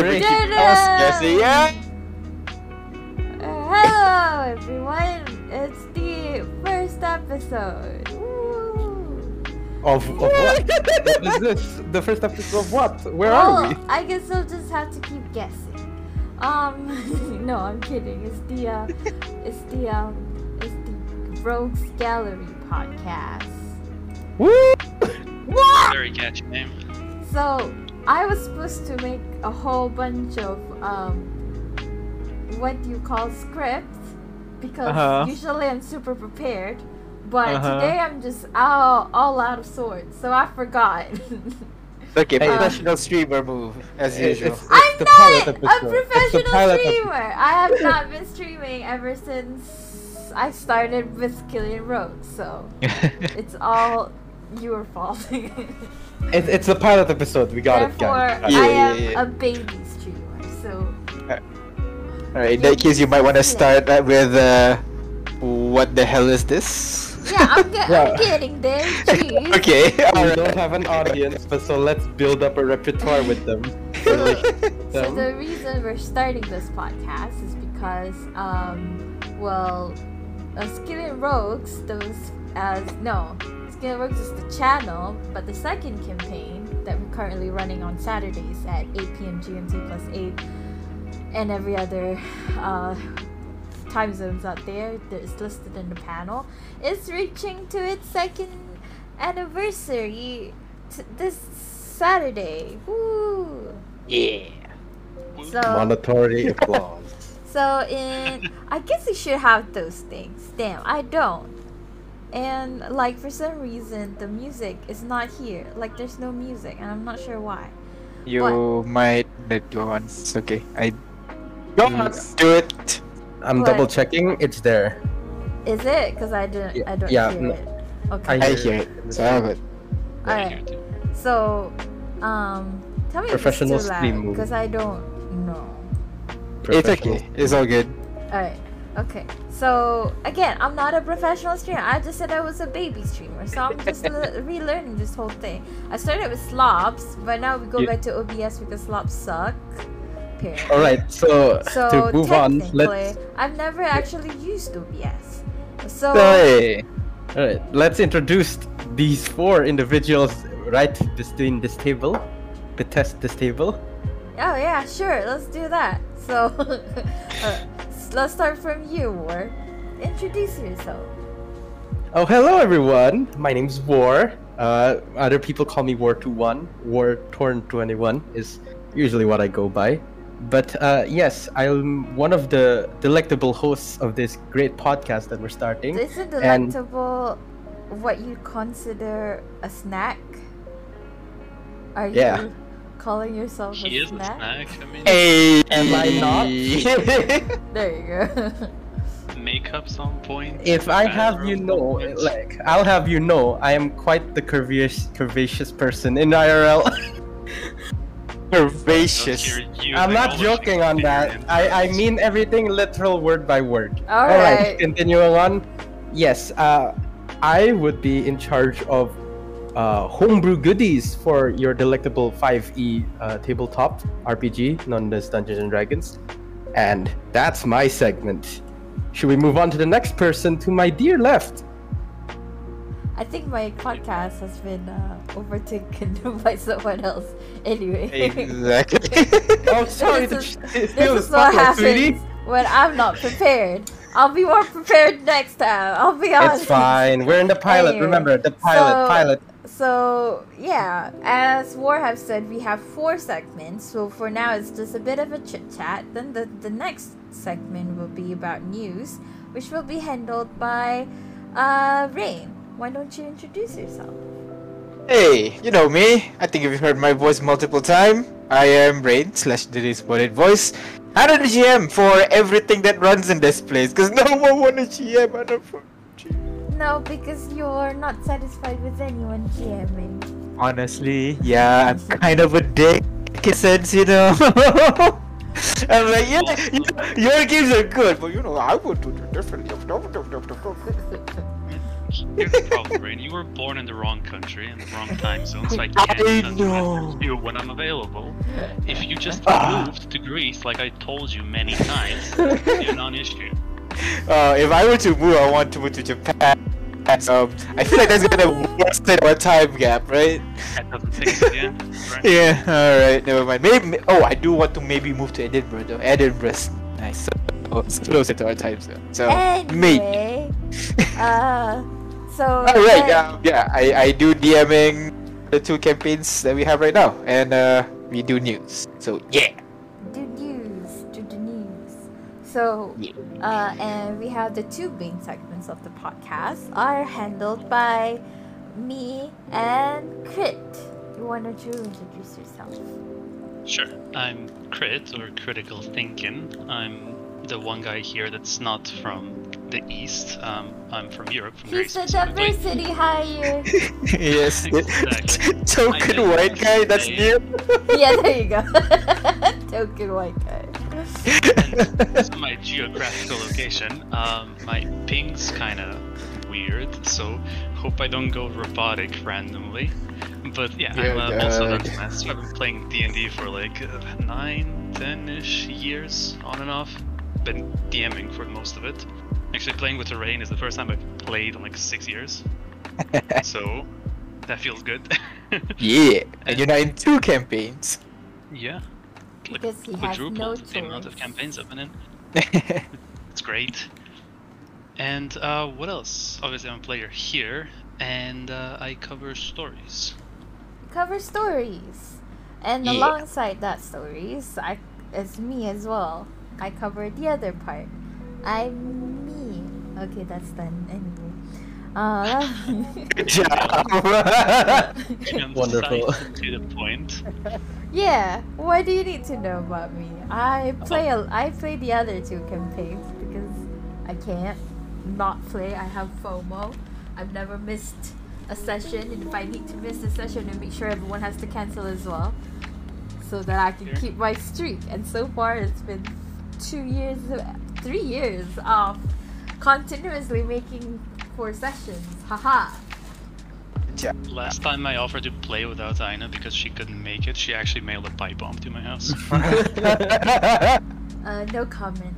Ricky Ta-da! Mouse, Jesse, yeah. Hello, everyone. It's the first episode. Woo. Of, of what? what is this? The first episode of what? Where well, are we? I guess I'll just have to keep guessing. Um, no, I'm kidding. It's the uh, it's the um, it's the Rogues Gallery podcast. Woo! Very catchy name. So I was supposed to make a whole bunch of um, what you call scripts because Uh-huh. usually I'm super prepared, but Uh-huh. today I'm just all all out of sorts, so I forgot. Okay, Hey, professional streamer move as It- usual. it's- I'm the not pilot a episode. It's the professional pilot ep- streamer. I have not been streaming ever since I started with Killian Road, so it's all your fault. It, it's the pilot episode. We got it, Therefore, guys. Yeah, I yeah, am yeah. a baby streamer, so Alright, in that case, you might want to start uh, with uh, what the hell is this? yeah, I'm, ge- Yeah. I'm getting there. Jeez. okay, We alright. don't have an audience, but so let's build up a repertoire with them. So them. the reason we're starting this podcast is because, um, well, uh, Skillet Rogues, those as no, Skillet Rogues is the channel, but the second campaign that we're currently running on Saturdays at 8 p.m. GMT plus 8, and every other uh, time zones out there that is listed in the panel, is reaching to its second anniversary t- this Saturday. Woo! Yeah. So, Monetary applause. so in I guess you should have those things. Damn, I don't. And like for some reason the music is not here. Like there's no music and I'm not sure why. You might let go on. It's okay. I go on, do it. I'm What? double checking. It's there. Is it? Cause I didn't. Yeah, I don't yeah, hear no, it. Okay. I hear it. So I have it. Alright. So, um, tell me Professional if it's too loud move. because I don't know. It's okay. It's all good. Alright. Okay. So again, I'm not a professional streamer. I just said I was a baby streamer, so I'm just le- relearning this whole thing. I started with slobs, but now we go You- back to OBS because slobs suck. Period. All right, so, So to move on, let's I've never actually used OBS. So Hey. all right, let's introduce these four individuals right between this table, to test this table. oh yeah, sure, let's do that. So uh, let's start from you, War. Introduce yourself. Oh, hello everyone. My name's War. Uh, other people call me War 21. War Torn 21 is usually what I go by. But uh, yes, I'm one of the delectable hosts of this great podcast that we're starting. Is it And- delectable what you consider a snack? Are Yeah. you calling yourself He a is a snack? snack. I mean, Hey. Am I not? There you go. makeups on point. If I have you know, points. like I'll have you know, I am quite the curvaceous, curvaceous person in IRL. Curvaceous. I'm not joking on that. I, I mean everything literal word by word. All Alright, right. continuing on. Yes, uh, I would be in charge of uh, homebrew goodies for your delectable 5e uh, tabletop RPG known as Dungeons and Dragons. And that's my segment. Should we move on to the next person to my dear left? I think my podcast has been uh, overtaken by someone else. Anyway. Exactly. Oh, sorry, This to is- this is what happens sweetie. when I'm not prepared. I'll be more prepared next time. I'll be honest. It's fine. We're in the pilot. Anyway, Remember the pilot. so- pilot. So yeah, as War have said, we have four segments. So for now, it's just a bit of a chit chat. Then the the next segment will be about news, which will be handled by uh Rain. Why don't you introduce yourself? Hey, you know me. I think you've heard my voice multiple times. I am Rain slash the Spotted Voice. I am the GM for everything that runs in this place, cause no one want a GM. I don't. No, because you're not satisfied with anyone GMing. Honestly, yeah, I'm kind of a dick in a sense, you know. I'm like, yeah, you- your games are good, but you know, I would do it differently. Here's the problem, Rain. You were born in the wrong country in the wrong time zone, so I can't I know. you when I'm available. If you just Ah. moved to Greece, like I told you many times, it'd be a non-issue. Uh, if I were to move, I want to move to Japan. Um, I feel like that's gonna worsen our time gap, right? That doesn't fix it yet. Right? Yeah. All right. Never mind. Maybe. Oh, I do want to maybe move to Edinburgh though. Edinburgh's nice. So it's closer to our time zone. So maybe. Uh, so. All right. uh, Yeah. Yeah. I I do DMing the two campaigns that we have right now, and uh, we do news. So yeah. So, uh, and we have the two main segments of the podcast are handled by me and Crit. You don't introduce yourself? Sure. I'm Crit or Critical Thinking. I'm the one guy here that's not from the East. Um, I'm from Europe. From very He's the specifically. diversity hire. yes. Exactly. Token white you guy. That's say- new. yeah, there you go. Token white guy. and this is my geographical location. Um, my ping's kind of weird, so hope I don't go robotic randomly. But yeah, I'm uh, also a master. I've been playing D and D for like uh, nine, ten-ish years, on and off. Been DMing for most of it. Actually, playing with Terrain is the first time I've played in like six years, so that feels good. yeah. And you're not in two campaigns. yeah, like Because he has quadrupled no the amount of campaigns I've been in. It's great. And uh, what else? Obviously, I'm a player here, and uh, I cover stories. Cover stories. And Yeah. alongside that stories, I it's me as well. I cover the other part. I'm me. Okay, that's done anyway. Uh, Good job. Wonderful. To the point. yeah. What do you need to know about me? I play a, I play the other two campaigns because I can't not play. I have FOMO. I've never missed a session, and if I need to miss a session, I make sure everyone has to cancel as well, so that I can Sure. keep my streak. And so far, it's been two years, three years of continuously making four sessions. Haha. Yeah. Last time I offered to play without Aina because she couldn't make it, she actually mailed a pipe bomb to my house. Uh, no comment.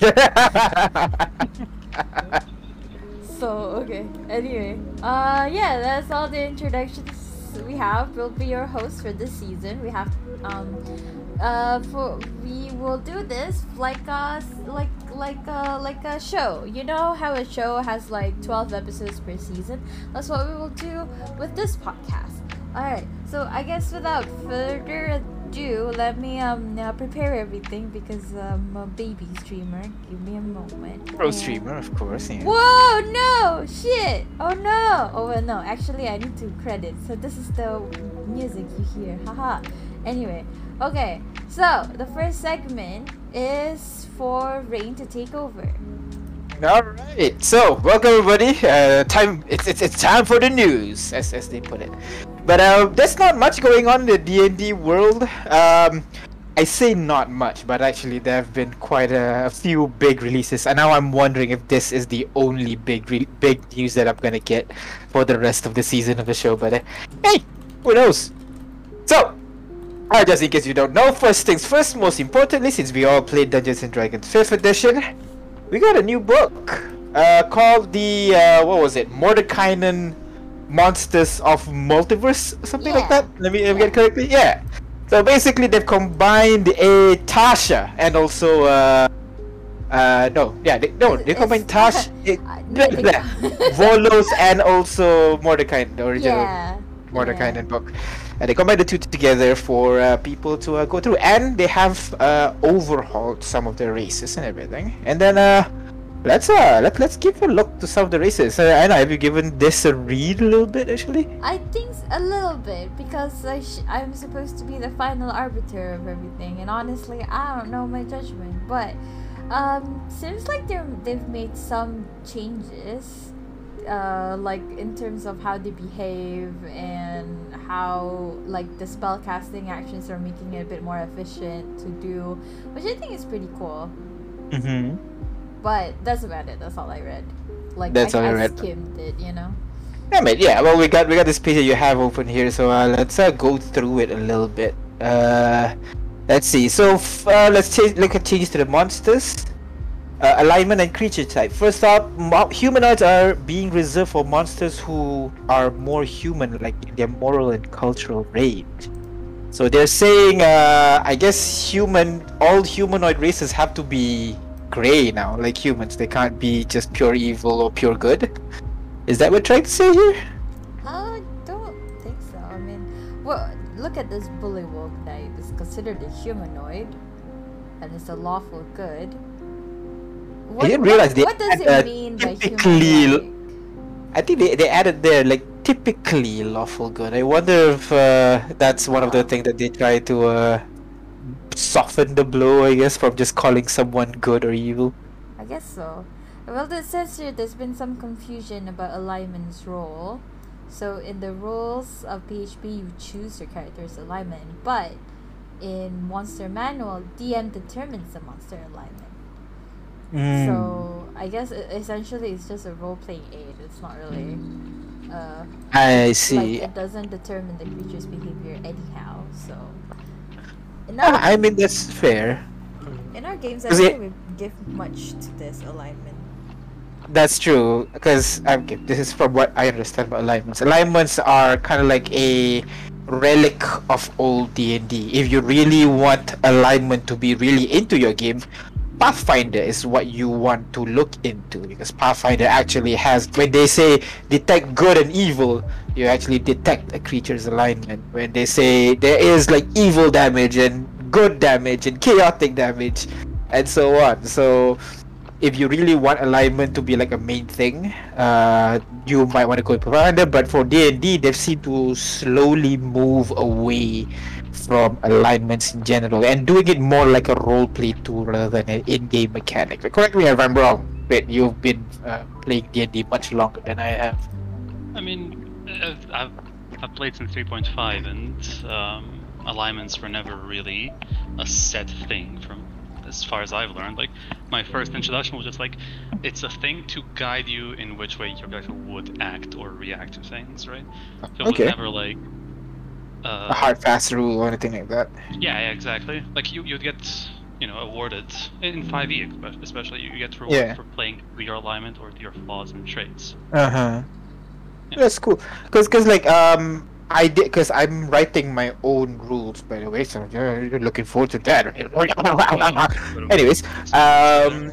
So okay. Anyway, uh, yeah, that's all the introductions we have. We'll be your host for this season. We have um, uh, for we will do this like a like like a like a show. You know how a show has like twelve episodes per season. That's what we will do with this podcast. All right. So I guess without further ado, let me um uh, prepare everything because I'm a baby streamer. Give me a moment. Pro And- streamer, of course. Yeah. Whoa, no! Shit! Oh no! Oh well, no, actually, I need to credit. So, this is the music you hear. Haha. Anyway, okay, so the first segment is for Rain to take over. All right. So, welcome everybody. Uh, time. It's, it's it's time for the news, as as they put it. But uh, there's not much going on in the D and D world. Um, I say not much, but actually there have been quite a, a few big releases, and now I'm wondering if this is the only big re- big news that I'm gonna get for the rest of the season of the show. But uh, hey, who knows? So, uh, just in case you don't know, first things first. Most importantly, since we all played Dungeons and Dragons 5th edition, we got a new book uh, called the uh, what was it Mordenkainen monsters of multiverse something like that? Let me, let me get it correctly? Yeah. So basically they've combined a tasha and also uh uh no. Yeah they, no they combined tasha it, blah, volos and also Mordenkainen the original yeah. Mordenkainen book. And they combine the two together for uh, people to uh, go through, and they have uh, overhauled some of the races and everything. And then uh, let's uh let let's give a look to some of the races. Uh, Anna, have you given this a read a little bit actually? I think a little bit because I sh- I'm supposed to be the final arbiter of everything, and honestly, I don't know my judgment. But um, seems like they they've made some changes, uh, like in terms of how they behave and how like the spell casting actions are making it a bit more efficient to do, which I think is pretty cool. Mm-hmm. But that's about it. That's all I read. like That's I, all I read. skimmed it, you know. Yeah, man. Yeah. Well, we got we got this page that you have open here, so uh, let's uh, go through it a little bit. Uh, let's see. So f- uh, let's change, look at changes to the monsters. Uh, alignment and creature type. First up, mo- humanoids are being reserved for monsters who are more human, like in their moral and cultural range. So they're saying, uh, I guess human, all humanoid races have to be gray now, like humans. They can't be just pure evil or pure good. Is that what you're trying to say here? I don't think so. I mean, well, look at this bullywug knight. It's considered a humanoid, and it's a lawful good. What, didn't what- realize they What, does it uh, mean by typically- humanoid? I think they, they added there like typically lawful good. I wonder if uh, that's one of the things that they try to uh, soften the blow, I guess, from just calling someone good or evil. I guess so. Well, it says here there's been some confusion about alignment's role. So in the rules of PHB, you choose your character's alignment, but in Monster Manual, DM determines the monster alignment. Hmm. So I guess essentially it's just a role playing aid. It's not really. Uh, I like see. it doesn't determine the creature's behavior anyhow. So in Ah, our, I mean that's fair. in our games, I don't think we give much to this alignment. That's true because okay, this is from what I understand about alignments. Alignments are kind of like a relic of old D and D. If you really want alignment to be really into your game, Pathfinder is what you want to look into because Pathfinder actually has when they say detect good and evil, you actually detect a creature's alignment. When they say there is like evil damage and good damage and chaotic damage and so on. So if you really want alignment to be like a main thing, uh, you might want to go with Pathfinder. But for D and D, they've seemed to slowly move away from alignments in general and doing it more like a role play tool rather than an in-game mechanic. But correct me if I'm wrong. But you've been uh, playing D and D much longer than I have. I mean, I've, I've, I've played since 3.5, and um, alignments were never really a set thing from as far as I've learned. Like, my first introduction was just like, it's a thing to guide you in which way your character would act or react to things, right? So it Okay. was never like. Uh, A hard fast rule or anything like that. Yeah, yeah, exactly. Like you, you'd get, you know, awarded in 5e, espe- especially you get rewarded Yeah. for playing to your alignment or to your flaws and traits. Uh huh. That's cool. Cause, cause like um, I did. Cause I'm writing my own rules, by the way. So you're, you're looking forward to that. Anyways, um,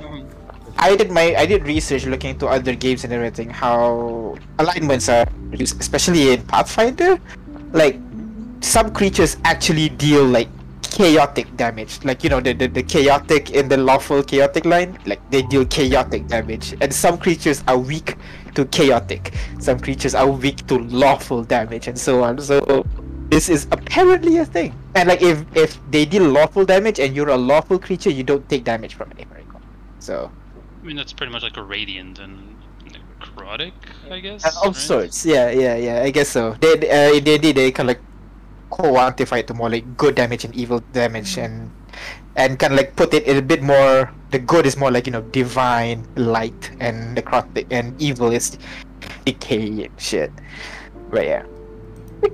I did my I did research looking into other games and everything. How alignments are used, especially in Pathfinder. Like some creatures actually deal like chaotic damage. Like you know the, the the chaotic in the lawful chaotic line. Like they deal chaotic damage, and some creatures are weak to chaotic. Some creatures are weak to lawful damage, and so on. So this is apparently a thing. And like if if they deal lawful damage and you're a lawful creature, you don't take damage from it. So I mean, that's pretty much like a radiant and necrotic, I guess. uh, of right? sorts, yeah, yeah, yeah. I guess so. They uh, they they, they kind of like quantify it to more like good damage and evil damage, and and kind of like put it in a bit more. The good is more like you know divine light, and necrotic and evil is decay and shit. But yeah,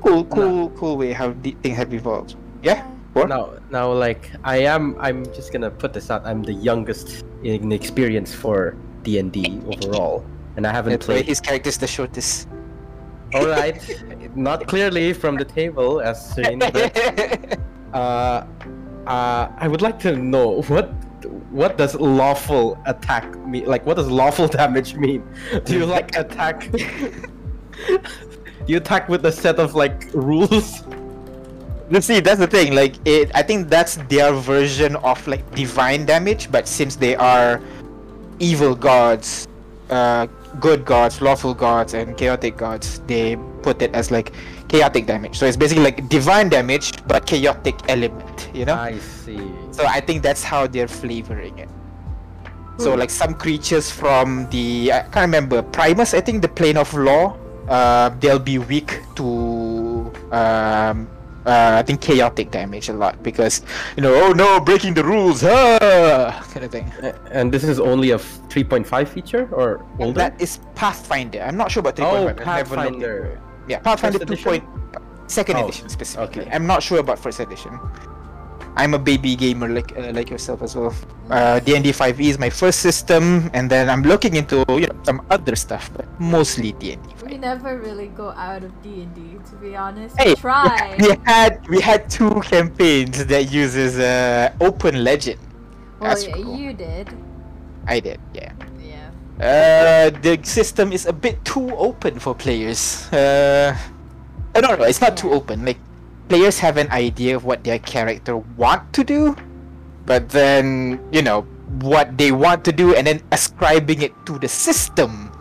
cool, cool, cool way how the things have evolved. Yeah. What? Now, now, like I am, I'm just gonna put this out. I'm the youngest in experience for D and D overall, and I haven't That's played. his character's the shortest. All right, not clearly from the table as seen, but uh, uh, I would like to know what what does lawful attack mean? Like, what does lawful damage mean? Do you like attack? You attack with a set of like rules? You see, that's the thing. Like, it, I think that's their version of like divine damage. But since they are evil gods, uh, good gods, lawful gods, and chaotic gods, they put it as like chaotic damage. So it's basically like divine damage, but a chaotic element. You know. I see. So I think that's how they're flavoring it. So like some creatures from the I can't remember Primus, I think the plane of law, uh, they'll be weak to um, uh, I think chaotic damage a lot because you know oh no breaking the rules ah, kind of thing. And this is only a f- 3.5 feature or And older? that is Pathfinder. I'm not sure about 3.5. Oh, I've never looked into Pathfinder. It. Yeah, Pathfinder First 2. edition? Point, Oh, edition specifically. okay. I'm not sure about first edition. I'm a baby gamer like uh, like yourself as well. Uh, D&D 5e is my first system, and then I'm looking into you know some other stuff, but mostly D&D. We never really go out of D and D, to be honest. Hey, we try. we had we had two campaigns that uses uh, open legend. well, yeah, cool. you did. I did, yeah. Uh, the system is a bit too open for players. Uh, uh, no, no, it's not too open. Like players have an idea of what their character want to do, but then you know what they want to do, and then ascribing it to the system.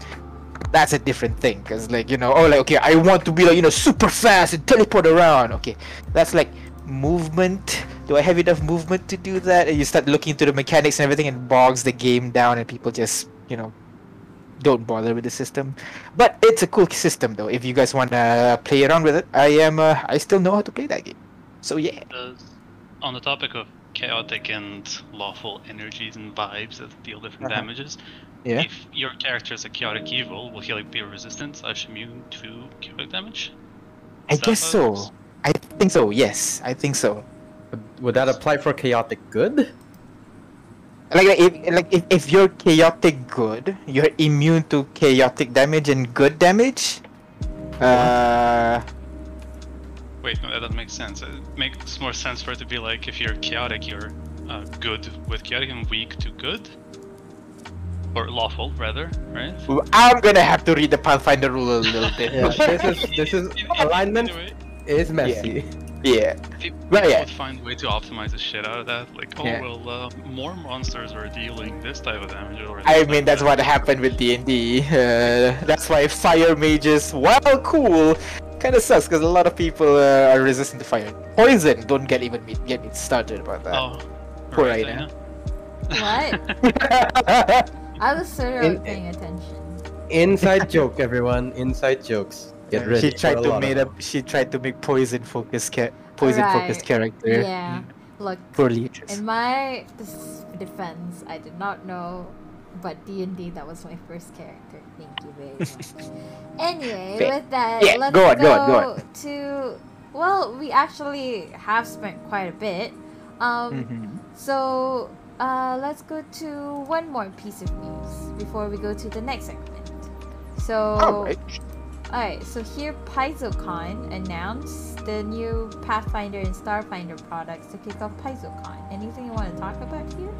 That's a different thing, cause like you know, oh, like okay, I want to be like you know super fast and teleport around. Okay, that's like movement. Do I have enough movement to do that? And you start looking into the mechanics and everything, and bogs the game down, and people just you know don't bother with the system. But it's a cool system though. If you guys wanna play around with it, I am. Uh, I still know how to play that game. So yeah. Does, on the topic of chaotic and lawful energies and vibes that deal different Uh-huh. damages, Yeah. if your character is a chaotic evil, will he like be resistant slash immune to chaotic damage? I Is that guess so. I think so. Yes, I think so. Would that apply for chaotic good? Like, like, if, like if, if you're chaotic good, you're immune to chaotic damage and good damage. Uh, Wait, no, that doesn't make sense. It makes more sense for it to be like if you're chaotic, you're uh, good with chaotic and weak to good. Or lawful, rather, right? I'm gonna have to read the Pathfinder rule a little bit. Yeah, this is this is alignment Anyway, is messy. yeah. People Right, yeah. would find a way to optimize the shit out of that. Like, oh Yeah. well, uh, more monsters are dealing this type of damage. Or I mean, that's of what happened with D&D. Uh, that's why fire mages, while cool, kind of sucks because a lot of people uh, are resistant to fire. Poison, don't get even me, get me started about that. Oh, Poor right, Aina. What? I was sort of In- paying attention. Inside joke, everyone. Inside jokes. Get ready. she tried to make of up. She tried to make poison focus ca- poison focused character. Yeah. Look, Poorly. in my defense, I did not know, but D and D that was my first character. Thank you very much. anyway, Fair. with that, Yeah, let's go on, go on, go on. to. Well, we actually have spent quite a bit. Um, Mhm. So uh, let's go to one more piece of news before we go to the next segment. So, Alright. Alright, so here PaizoCon announced the new Pathfinder and Starfinder products to kick off PaizoCon. Anything you want to talk about here?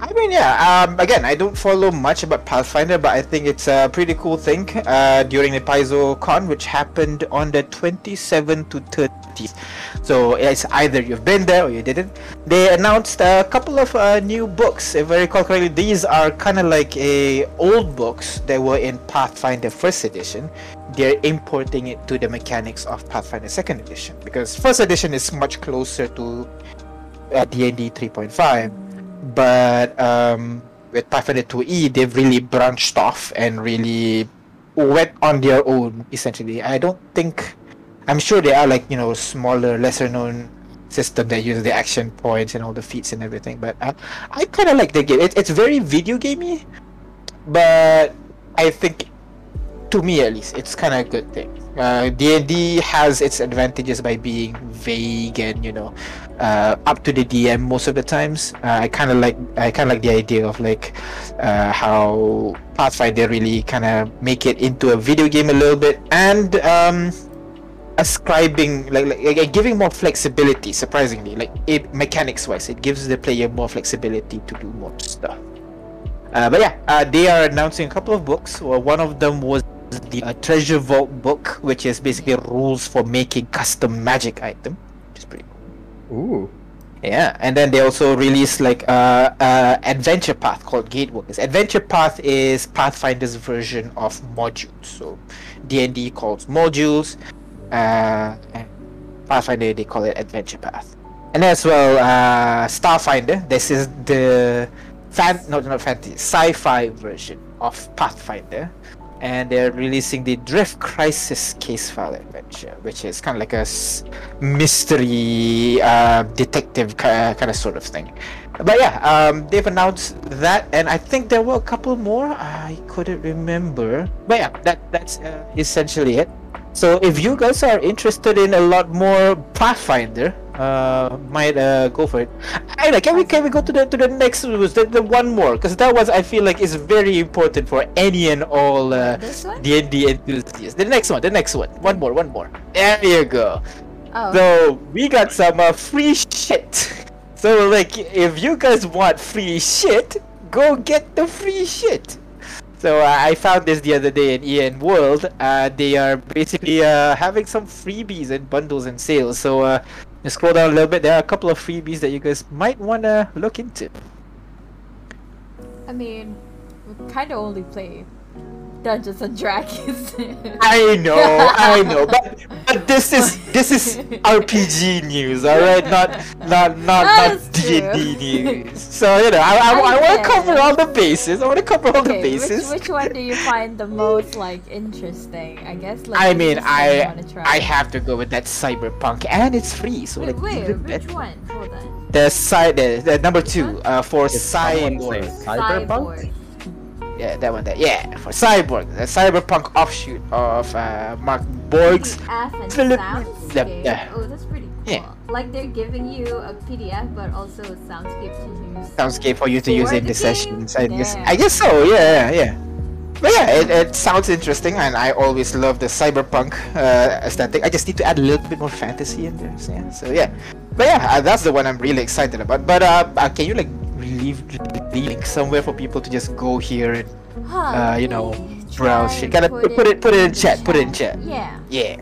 I mean, yeah. Um, again, I don't follow much about Pathfinder, but I think it's a pretty cool thing. Uh, during the Paizo Con, which happened on the 27th to 30th. So it's either you've been there or you didn't. They announced a couple of uh, new books. If I recall correctly, these are kind of like a old books that were in Pathfinder First Edition. They're importing it to the mechanics of Pathfinder Second Edition because First Edition is much closer to uh, D&D 3.5 but um, with Pathfinder 2e, they've really branched off and really went on their own. Essentially, I don't think. I'm sure there are like you know smaller, lesser known system that use the action points and all the feats and everything. But I, I kind of like the game. It, it's very video gamey, but I think, to me at least, it's kind of a good thing. Uh, D&D has its advantages by being vague and you know uh, up to the DM most of the times. Uh, I kind of like I kind of like the idea of like uh, how Pathfinder really kind of make it into a video game a little bit and um, ascribing like, like, like giving more flexibility. Surprisingly, like it mechanics wise, it gives the player more flexibility to do more stuff. Uh, but yeah, uh, they are announcing a couple of books. Well, one of them was the uh, Treasure Vault book, which is basically rules for making custom magic item, which is pretty cool. Ooh. Yeah, and then they also released like uh, uh adventure path called Gatewalkers. Adventure path is Pathfinder's version of modules. So D and D calls modules, uh, and Pathfinder they call it adventure path. And as well, uh, Starfinder. This is the fan, no, not fantasy, sci-fi version of Pathfinder. And they're releasing the Drift Crisis Case File Adventure, which is kind of like a mystery uh, detective kind of sort of thing. But yeah, um, they've announced that, and I think there were a couple more. I couldn't remember, but yeah, that that's uh, essentially it. So if you guys are interested in a lot more Pathfinder, uh, might uh, go for it. I. Can we can we go to the to the next? The, the one more, because that was I feel like is very important for any and all uh? D and D enthusiasts. The next one, the next one, one more, one more. There you go. Oh. So we got some uh, free shit. So like, if you guys want free shit, go get the free shit. So uh, I found this the other day in EN World. Uh, they are basically uh, having some freebies and bundles and sales. So uh, scroll down a little bit. There are a couple of freebies that you guys might wanna look into. I mean, we kind of only play Dungeons and Dragons. I know, I know, but but this is this is RPG news, all right? Not not not not That's D and D news. So you know, I I, I, I want to cover all the bases. I want to cover all the bases. which, which one do you find the most like interesting? I guess. Like, I mean, I. I have to go with that cyberpunk, and it's free, so Wait, like wait, even which better. one? Hold on. The side, the, the number two, uh, for Did someone say cyborg. Yeah, that one. There. Yeah, for cyborg, the cyberpunk offshoot of uh, Mörk Borg's. PDF and Philip- soundscape. Yeah. Oh, that's pretty cool. Yeah. Like they're giving you a PDF, but also a soundscape to use. soundscape for you to use in the the sessions. I guess. I guess so. Yeah, yeah, yeah. But yeah, it, it sounds interesting, and I always love the cyberpunk uh, aesthetic. I just need to add a little bit more fantasy in there. So yeah, so yeah. But yeah, uh, that's the one I'm really excited about. But uh, uh can you like leave the link somewhere for people to just go here and Huh, uh, you know, me browse shit. Gotta put- put it- put it in the chat, put it in chat. Yeah. yeah.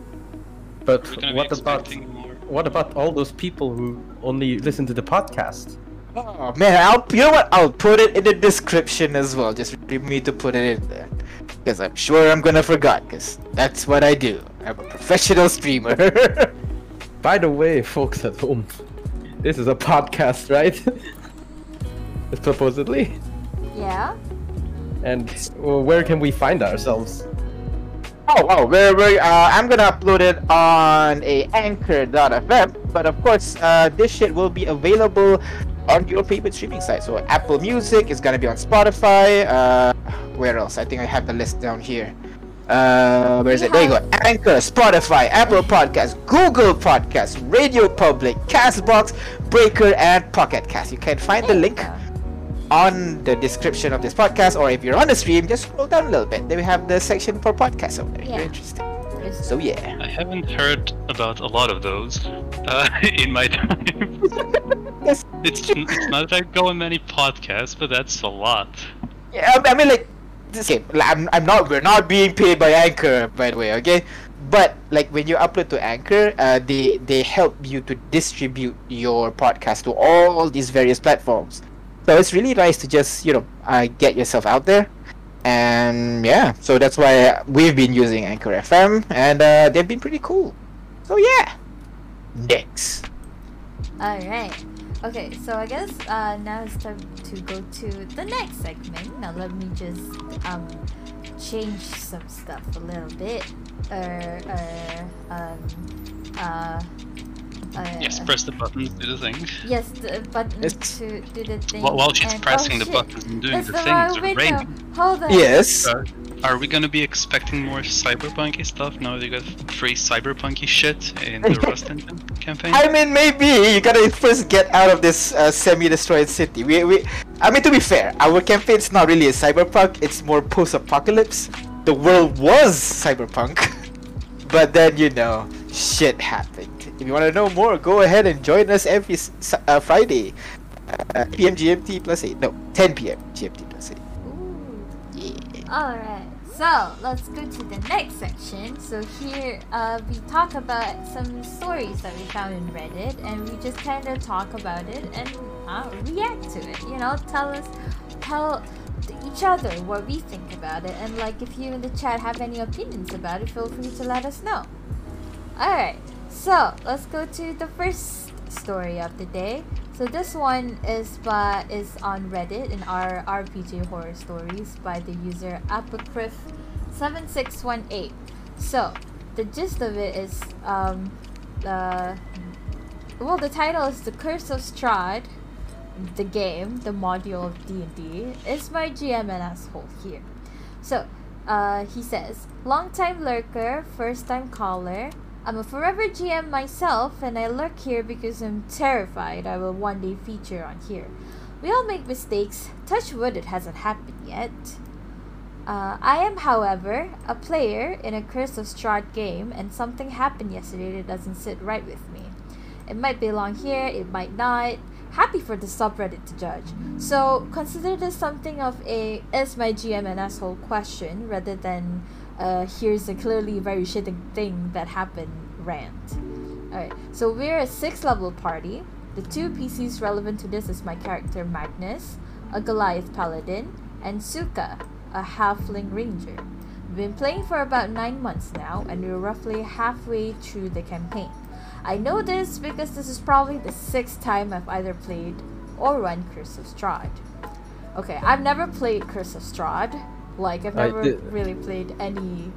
But what about more. what about all those people who only listen to the podcast? Oh man, I'll you know what? I'll put it in the description as well. Just for me to put it in there, because I'm sure I'm gonna forget. Because that's what I do. I'm a professional streamer. By the way, folks at home, this is a podcast, right? Supposedly. Yeah. And well, where can we find ourselves? oh, oh, where, where? Uh, I'm gonna upload it on a Anchor.fm. But of course, uh, this shit will be available on your favorite streaming site. So Apple Music is gonna be on Spotify. Uh, where else? I think I have the list down here. Uh, where is We it? There you go. Anchor, Spotify, Apple Podcasts, Google Podcasts, Radio Public, Castbox, Breaker, and Pocket Cast. You can find the link go. On the description of this podcast, or if you're on the stream, just scroll down a little bit. Then we have the section for podcasts over there. if Yeah. You're interested. So yeah. I haven't heard about a lot of those uh, in my time. Yes. it's, it's not that I go on many podcasts, but that's a lot. Yeah, I I mean, like, this game. like, I'm, I'm not. We're not being paid by Anchor, by the way. Okay, but like when you upload to Anchor, uh, they they help you to distribute your podcast to all these various platforms. So it's really nice to just you know uh, get yourself out there, and yeah. So that's why we've been using Anchor FM, and uh, they've been pretty cool. So yeah. Next. All right. Okay, so I guess uh, now it's time to go to the next segment. Now let me just um change some stuff a little bit. Uh, uh, um, uh, uh, Yes, press the buttons, do the thing. Yes, the button Yes. to do the thing. While, while she's and- pressing oh, the shit, buttons and doing That's the the things, wrong window. Rain, Hold on. Yes. uh, are we gonna be expecting more cyberpunky stuff now that you got free cyberpunky shit in the Rust Engine campaign? I mean, maybe you gotta first get out of this uh, semi-destroyed city. We, we, I mean, to be fair, our campaign's not really a cyberpunk. It's more post-apocalypse. The world was cyberpunk, but then you know, shit happened. If you want to know more, go ahead and join us every uh, Friday, uh, PM GMT plus eight. No, 10 PM GMT plus eight. Ooh. Yeah. Alright, so let's go to the next section. So here uh, we talk about some stories that we found in Reddit and we just kind of talk about it and uh, react to it. You know, tell us, tell each other what we think about it. And like if you in the chat have any opinions about it, feel free to let us know. Alright, so let's go to the first story of the day. So this one is by is on Reddit in our RPG horror stories by the user Apocryph 7618. So, the gist of it is um uh well the title is The Curse of Strahd, the game, the module of D&D. Is my GM an asshole here? So, uh, he says, long time lurker, first time caller. I'm a forever GM myself, and I lurk here because I'm terrified I will one day feature on here. We all make mistakes. Touch wood, it hasn't happened yet. Uh, I am, however, a player in a Curse of Strahd game, and something happened yesterday that doesn't sit right with me. It might belong here, it might not. Happy for the subreddit to judge. So consider this something of a is my GM an asshole question rather than uh, here's a clearly very shitty thing that happened rant. Alright, so we're a six level party. The two PCs relevant to this is my character Magnus, a Goliath Paladin, and Suka, a Halfling Ranger. We've been playing for about nine months now, and we're roughly halfway through the campaign. I know this because this is probably the sixth time I've either played or run Curse of Strahd. Okay, I've never played Curse of Strahd. Like, I've never really played any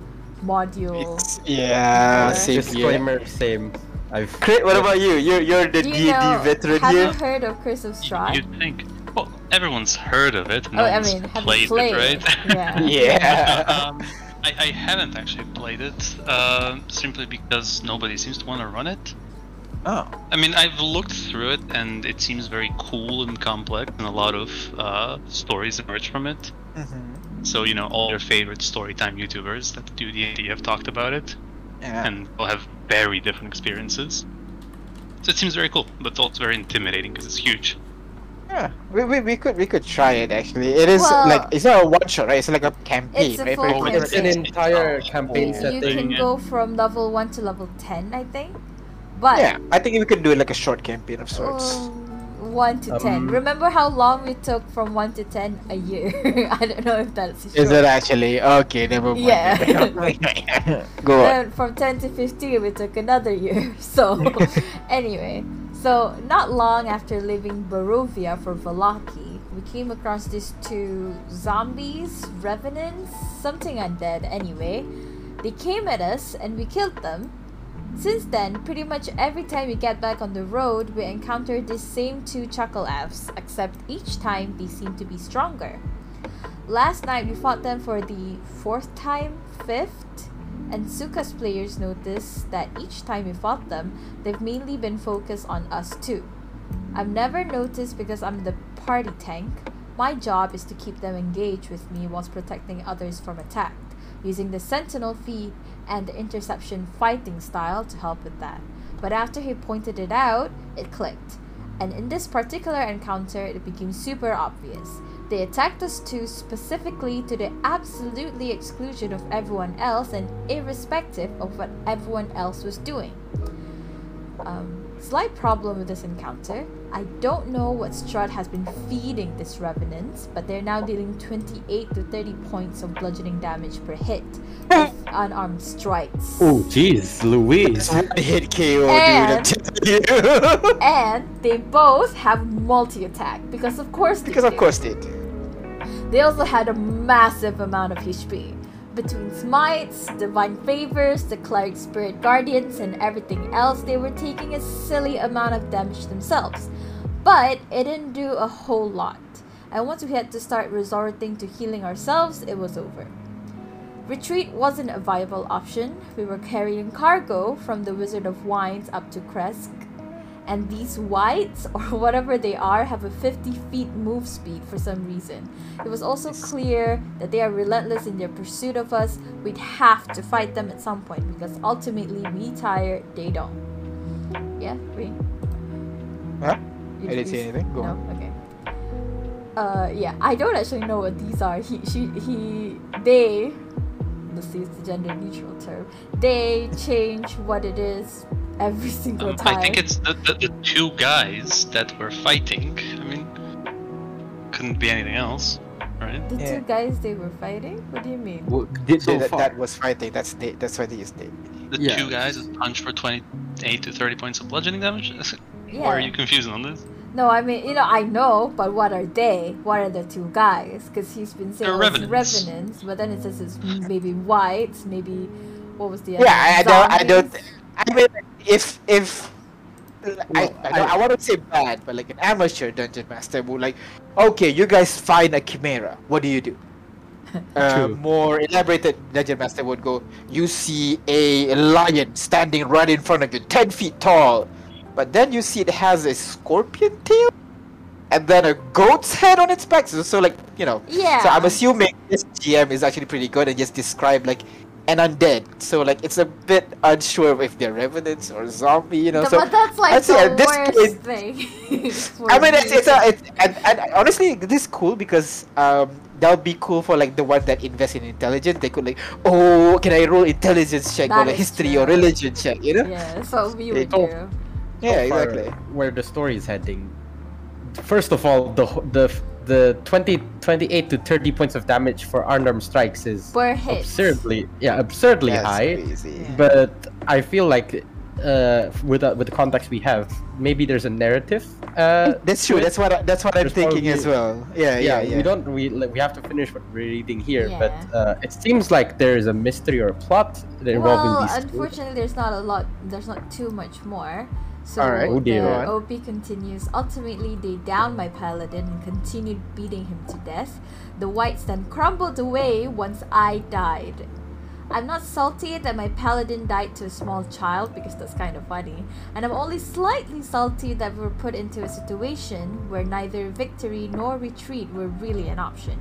module. It's, yeah, same here. Disclaimer, same. I've. Crit, what about you? You're you're the Do D you and know, D veteran have here. you heard of Curse of Strahd? You'd think. Well, everyone's heard of it. No oh, I mean, have played, you played it, right? Yeah. Yeah. um, I, I haven't actually played it, uh, simply because nobody seems to want to run it. Oh. I mean, I've looked through it, and it seems very cool and complex, and a lot of uh, stories emerge from it. hmm So you know, all your favorite storytime YouTubers that do D&D have talked about it, Yeah. and will have very different experiences. So it seems very cool, but also very intimidating because it's huge. Yeah, we, we, we could we could try it actually. It is Well- like it's not a one shot, right? It's like a campaign, It's a right? full Very campaign. It's an interesting. entire campaign You setting. can yeah. go from level 1 to level 10, I think. But Yeah, I think we could do it like a short campaign of sorts. Um, 1 to 10. Um, Remember how long we took from 1 to 10? A year. I don't know if that's Is it actually okay? Never mind. Yeah. Go on. Then from 10 to 15, we took another year. So, anyway, so not long after leaving Barovia for Vallaki, we came across these two zombies, revenants, something undead anyway. They came at us and we killed them. Since then, pretty much every time we get back on the road, we encounter these same two chuckle except each time they seem to be stronger. Last night we fought them for the fourth time, fifth, and Suka's players noticed that each time we fought them, they've mainly been focused on us too. I've never noticed because I'm the party tank. My job is to keep them engaged with me whilst protecting others from attack, using the sentinel feat and the interception fighting style to help with that. But after he pointed it out, it clicked. And in this particular encounter, it became super obvious. They attacked us two specifically to the absolutely exclusion of everyone else and irrespective of what everyone else was doing. Um, slight problem with this encounter. I don't know what Strahd has been feeding this revenants, but they're now dealing 28 to 30 points of bludgeoning damage per hit unarmed strikes. Oh, jeez, Louise. One hit KO, And- dude. I'm telling you. And they both have multi attack because, of course, they because of course they do. They also had a massive amount of HP. Between smites, divine favors, the cleric spirit guardians, and everything else, they were taking a silly amount of damage themselves. But it didn't do a whole lot. And once we had to start resorting to healing ourselves, it was over. Retreat wasn't a viable option. We were carrying cargo from the Wizard of Wines up to Krezk, and these wights, or whatever they are, have a 50 feet move speed for some reason. It was also clear that they are relentless in their pursuit of us. We'd have to fight them at some point because ultimately we tire, they don't. Yeah, Rain? Huh? You- I didn't you say s- anything. Go no? on. Okay. Uh, yeah, I don't actually know what these are. He, she, he, they, let's use the gender neutral term. They change what it is every single Um, time. I think it's the, the, the two guys that were fighting. I mean, couldn't be anything else, right? the Yeah. two guys they were fighting. What do you mean? Well, did So so that, far. that was fighting. That's they, that's why they used it. The Yeah. two guys that punch for 28 to 30 points of bludgeoning damage? Yeah. Why are you confusing on this? No, I mean, you know, I know, but what are they? What are the two guys? Because he's been saying They're it's revenants. revenants, but then it says it's maybe wights, maybe what was the other? Yeah, I, I don't. I don't. I mean, if if I, Well, I, don't- I- I want to say bad, but like an amateur dungeon master would like, okay, you guys find a chimera. What do you do? Uh, more elaborated dungeon master would go. You see a lion standing right in front of you, ten feet tall, but then you see it has a scorpion tail, and then a goat's head on its back. So, so like you know. Yeah. So I'm assuming this GM is actually pretty good and just described like an undead. So like it's a bit unsure if they're revenants or zombie. You know. Th- so but that's like I'd the this worst point- thing. I mean, it's, it's a, it's, and, and honestly, this is cool because um, that'll be cool for like the ones that invest in intelligence. They could like, oh, can I roll intelligence check or That like is history or religion check? You know? yeah, that's what we would do. Yeah, far, exactly. Where the story is heading. First of all, the the the 20, 28 to 30 points of damage for unarmed strikes is absurdly yeah absurdly That's high. crazy. But I feel like uh, with the, with the context we have, maybe there's a narrative. Uh, That's true. That's what I, that's what I'm There's thinking as well. Yeah, yeah, yeah. we don't we we have to finish what we're reading here, Yeah. but uh, it seems like there is a mystery or a plot involving Well, these two. unfortunately, there's not a lot. There's not too much more. So Alright. Oh dear. the OP continues. Ultimately, they downed my paladin and continued beating him to death. The wights then crumbled away once I died. I'm not salty that my paladin died to a small child because that's kind of funny, and I'm only slightly salty that we were put into a situation where neither victory nor retreat were really an option.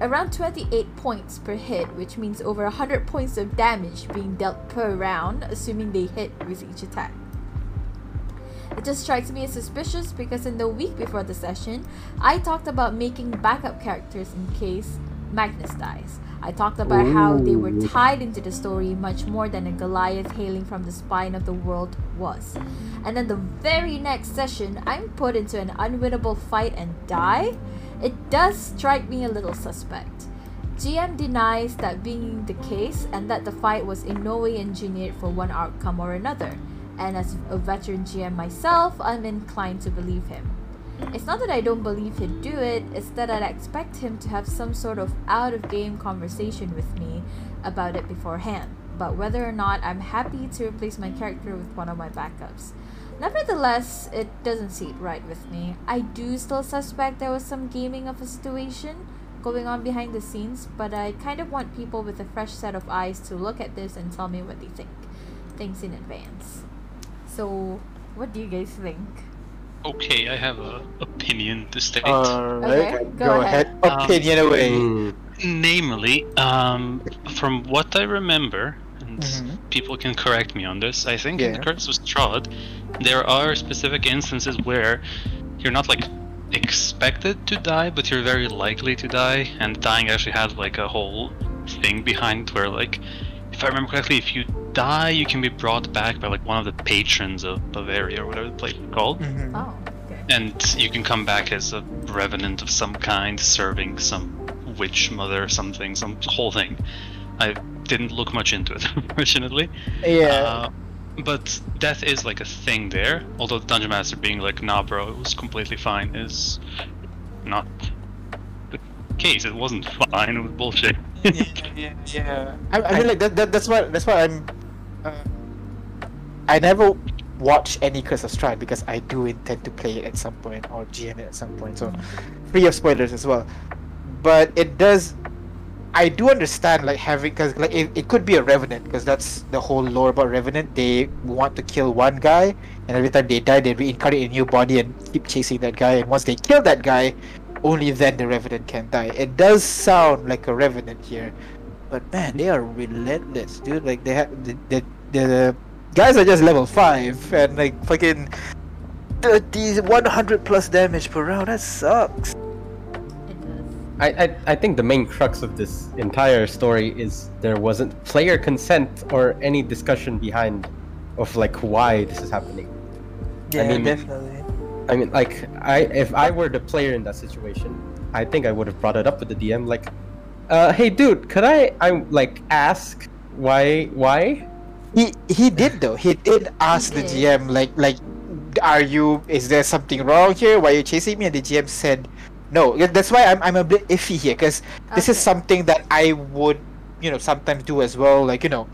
Around 28 points per hit, which means over 100 points of damage being dealt per round, assuming they hit with each attack. It just strikes me as suspicious because in the week before the session, I talked about making backup characters in case Magnus dies. I talked about how they were tied into the story much more than a Goliath hailing from the spine of the world was. And then the very next session, I'm put into an unwinnable fight and die? It does strike me a little suspect. GM denies that being the case and that the fight was in no way engineered for one outcome or another. And as a veteran GM myself, I'm inclined to believe him. It's not that I don't believe he'd do it, it's that I'd expect him to have some sort of out of game conversation with me about it beforehand. But whether or not, I'm happy to replace my character with one of my backups. Nevertheless, it doesn't sit right with me. I do still suspect there was some gaming of a situation going on behind the scenes, but I kind of want people with a fresh set of eyes to look at this and tell me what they think. Thanks in advance. So, what do you guys think? Okay, I have a opinion to state. Alright, Okay, go, go ahead. ahead. Um, Opinion away. Mm, Namely, um, from what I remember, and Mhm. people can correct me on this, I think in the Yeah. Curse of Strahd, there are specific instances where you're not like expected to die, but you're very likely to die, and dying actually has like a whole thing behind where like, if I remember correctly, if you die, you can be brought back by like one of the patrons of Barovia or whatever the place is called. Mhm. Oh, okay. And you can come back as a revenant of some kind, serving some witch mother or something, some whole thing. I didn't look much into it, unfortunately. Yeah. Uh, but death is like a thing there. Although the dungeon master being like, nah, bro, it was completely fine, is not the case. It wasn't fine. It was bullshit. Yeah, yeah. I, I mean, like that, that. That's what. That's why I'm. Uh, I never watch any Curse of Strahd because I do intend to play it at some point or GM it at some point. So, free of spoilers as well. But it does. I do understand like having because like it, it could be a revenant because that's the whole lore about revenant. They want to kill one guy, and every time they die, they reincarnate a new body and keep chasing that guy. And once they kill that guy, only then the revenant can die. It does sound like a revenant here, but man, they are relentless, dude. Like they have the the, the guys are just level five and like fucking 30, 100 plus damage per round. That sucks. I, I I think the main crux of this entire story is there wasn't player consent or any discussion behind of like why this is happening. Yeah, mean- definitely. I mean, like, I if I were the player in that situation, I think I would have brought it up with the DM, like, uh, hey, dude, could I, I like ask why, why? He he did though. He did ask the did. GM like like are you? Is there something wrong here? Why are you chasing me?" And the GM said, "No." That's why I'm I'm a bit iffy here because this is something that I would, you know, sometimes do as well. Like you know,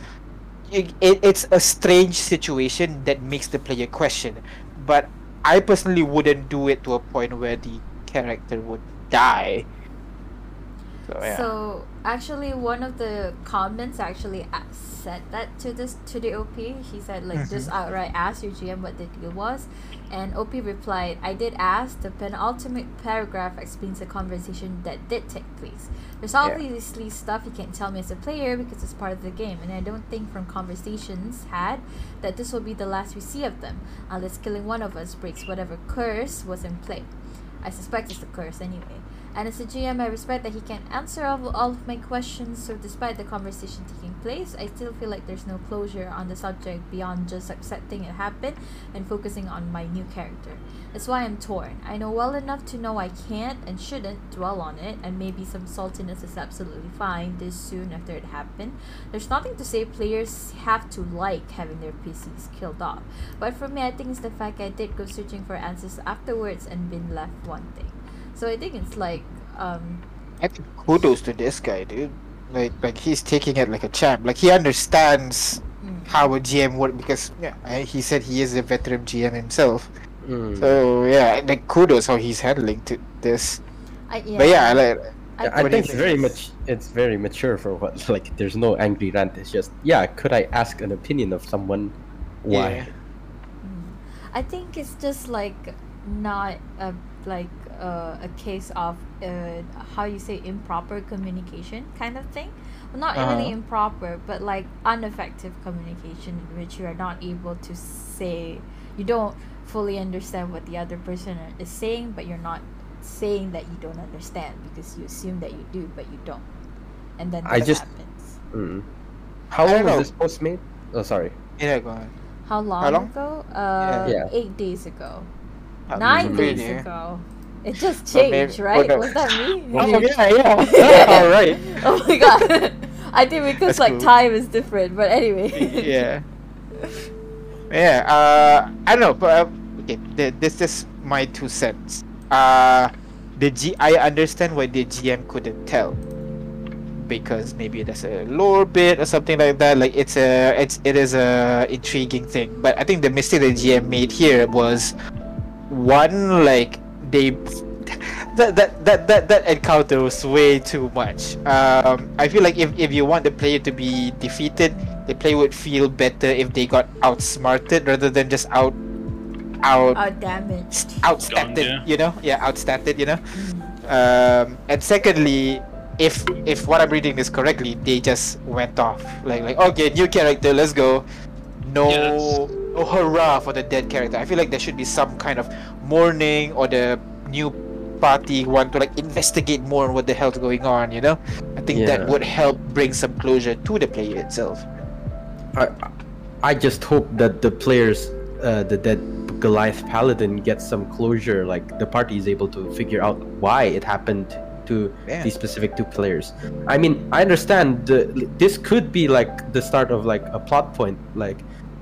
it, it, it's a strange situation that makes the player question, but I personally wouldn't do it to a point where the character would die. So yeah. So actually, one of the comments actually said that to this to the OP. He said like mm-hmm. just outright ask your GM what the deal was, and OP replied, "I did ask. The penultimate paragraph explains the conversation that did take place. There's obviously stuff you can't tell me as a player because it's part of the game, and I don't think from conversations had that this will be the last we see of them, unless killing one of us breaks whatever curse was in play. I suspect it's the curse anyway." And as a GM, I respect that he can answer all, all of my questions. So, despite the conversation taking place, I still feel like there's no closure on the subject beyond just accepting it happened and focusing on my new character. That's why I'm torn. I know well enough to know I can't and shouldn't dwell on it, and maybe some saltiness is absolutely fine this soon after it happened. There's nothing to say players have to like having their PCs killed off. But for me, I think it's the fact I did go searching for answers afterwards and been left wanting. So I think it's like um I think kudos to this guy, dude. Like, like he's taking it like a champ. Like he understands mm, how a GM works because yeah, he said he is a veteran GM himself. Mm. So yeah, like kudos how he's handling to this. I, yeah, But yeah, I like Yeah, I What do you think it's very much it's very mature for what like there's no angry rant. It's just yeah, could I ask an opinion of someone? Why? Yeah. Mm. I think it's just like not a like uh, a case of uh, how you say improper communication kind of thing. Well, not really Uh-huh. improper, but like ineffective communication in which you are not able to say you don't fully understand what the other person is saying, but you're not saying that you don't understand because you assume that you do, but you don't, and then I just- happens. Mm. How I long don't know. was this post made? Oh, sorry. Yeah, go on. How long, how long? ago? Uh, Yeah. eight days ago. Nine days really? ago. It just Well, maybe- changed, right? well, no. Was that me? Oh yeah, yeah. All right. oh my god. I think because That's like cool. time is different, but anyway. yeah. Yeah. Uh, I don't know, but uh, okay. th- This is my two cents. Uh, the G. I understand why the GM couldn't tell. Because maybe there's a lore bit or something like that. Like it's a, it's it is a intriguing thing. But I think the mistake the GM made here was one like they that that that that, that encounter was way too much. Um, I feel like if, if you want the player to be defeated, the player would feel better if they got outsmarted rather than just out out Oh, damaged. outstatted. yeah. You know, yeah, outstated. You know. Um, and secondly, if if what I'm reading is correctly, they just went off like like okay, new character, let's go. No, Yes. No hurrah for the dead character. I feel like there should be some kind of mourning or the new party want to like investigate more on what the hell's going on. You know, I think that would help bring some closure to the player itself. I I just hope that the players, uh, the dead Goliath Paladin gets some closure. Like the party is able to figure out why it happened to Yeah. these specific two players. I mean, I understand the, this could be like the start of like a plot point. Like,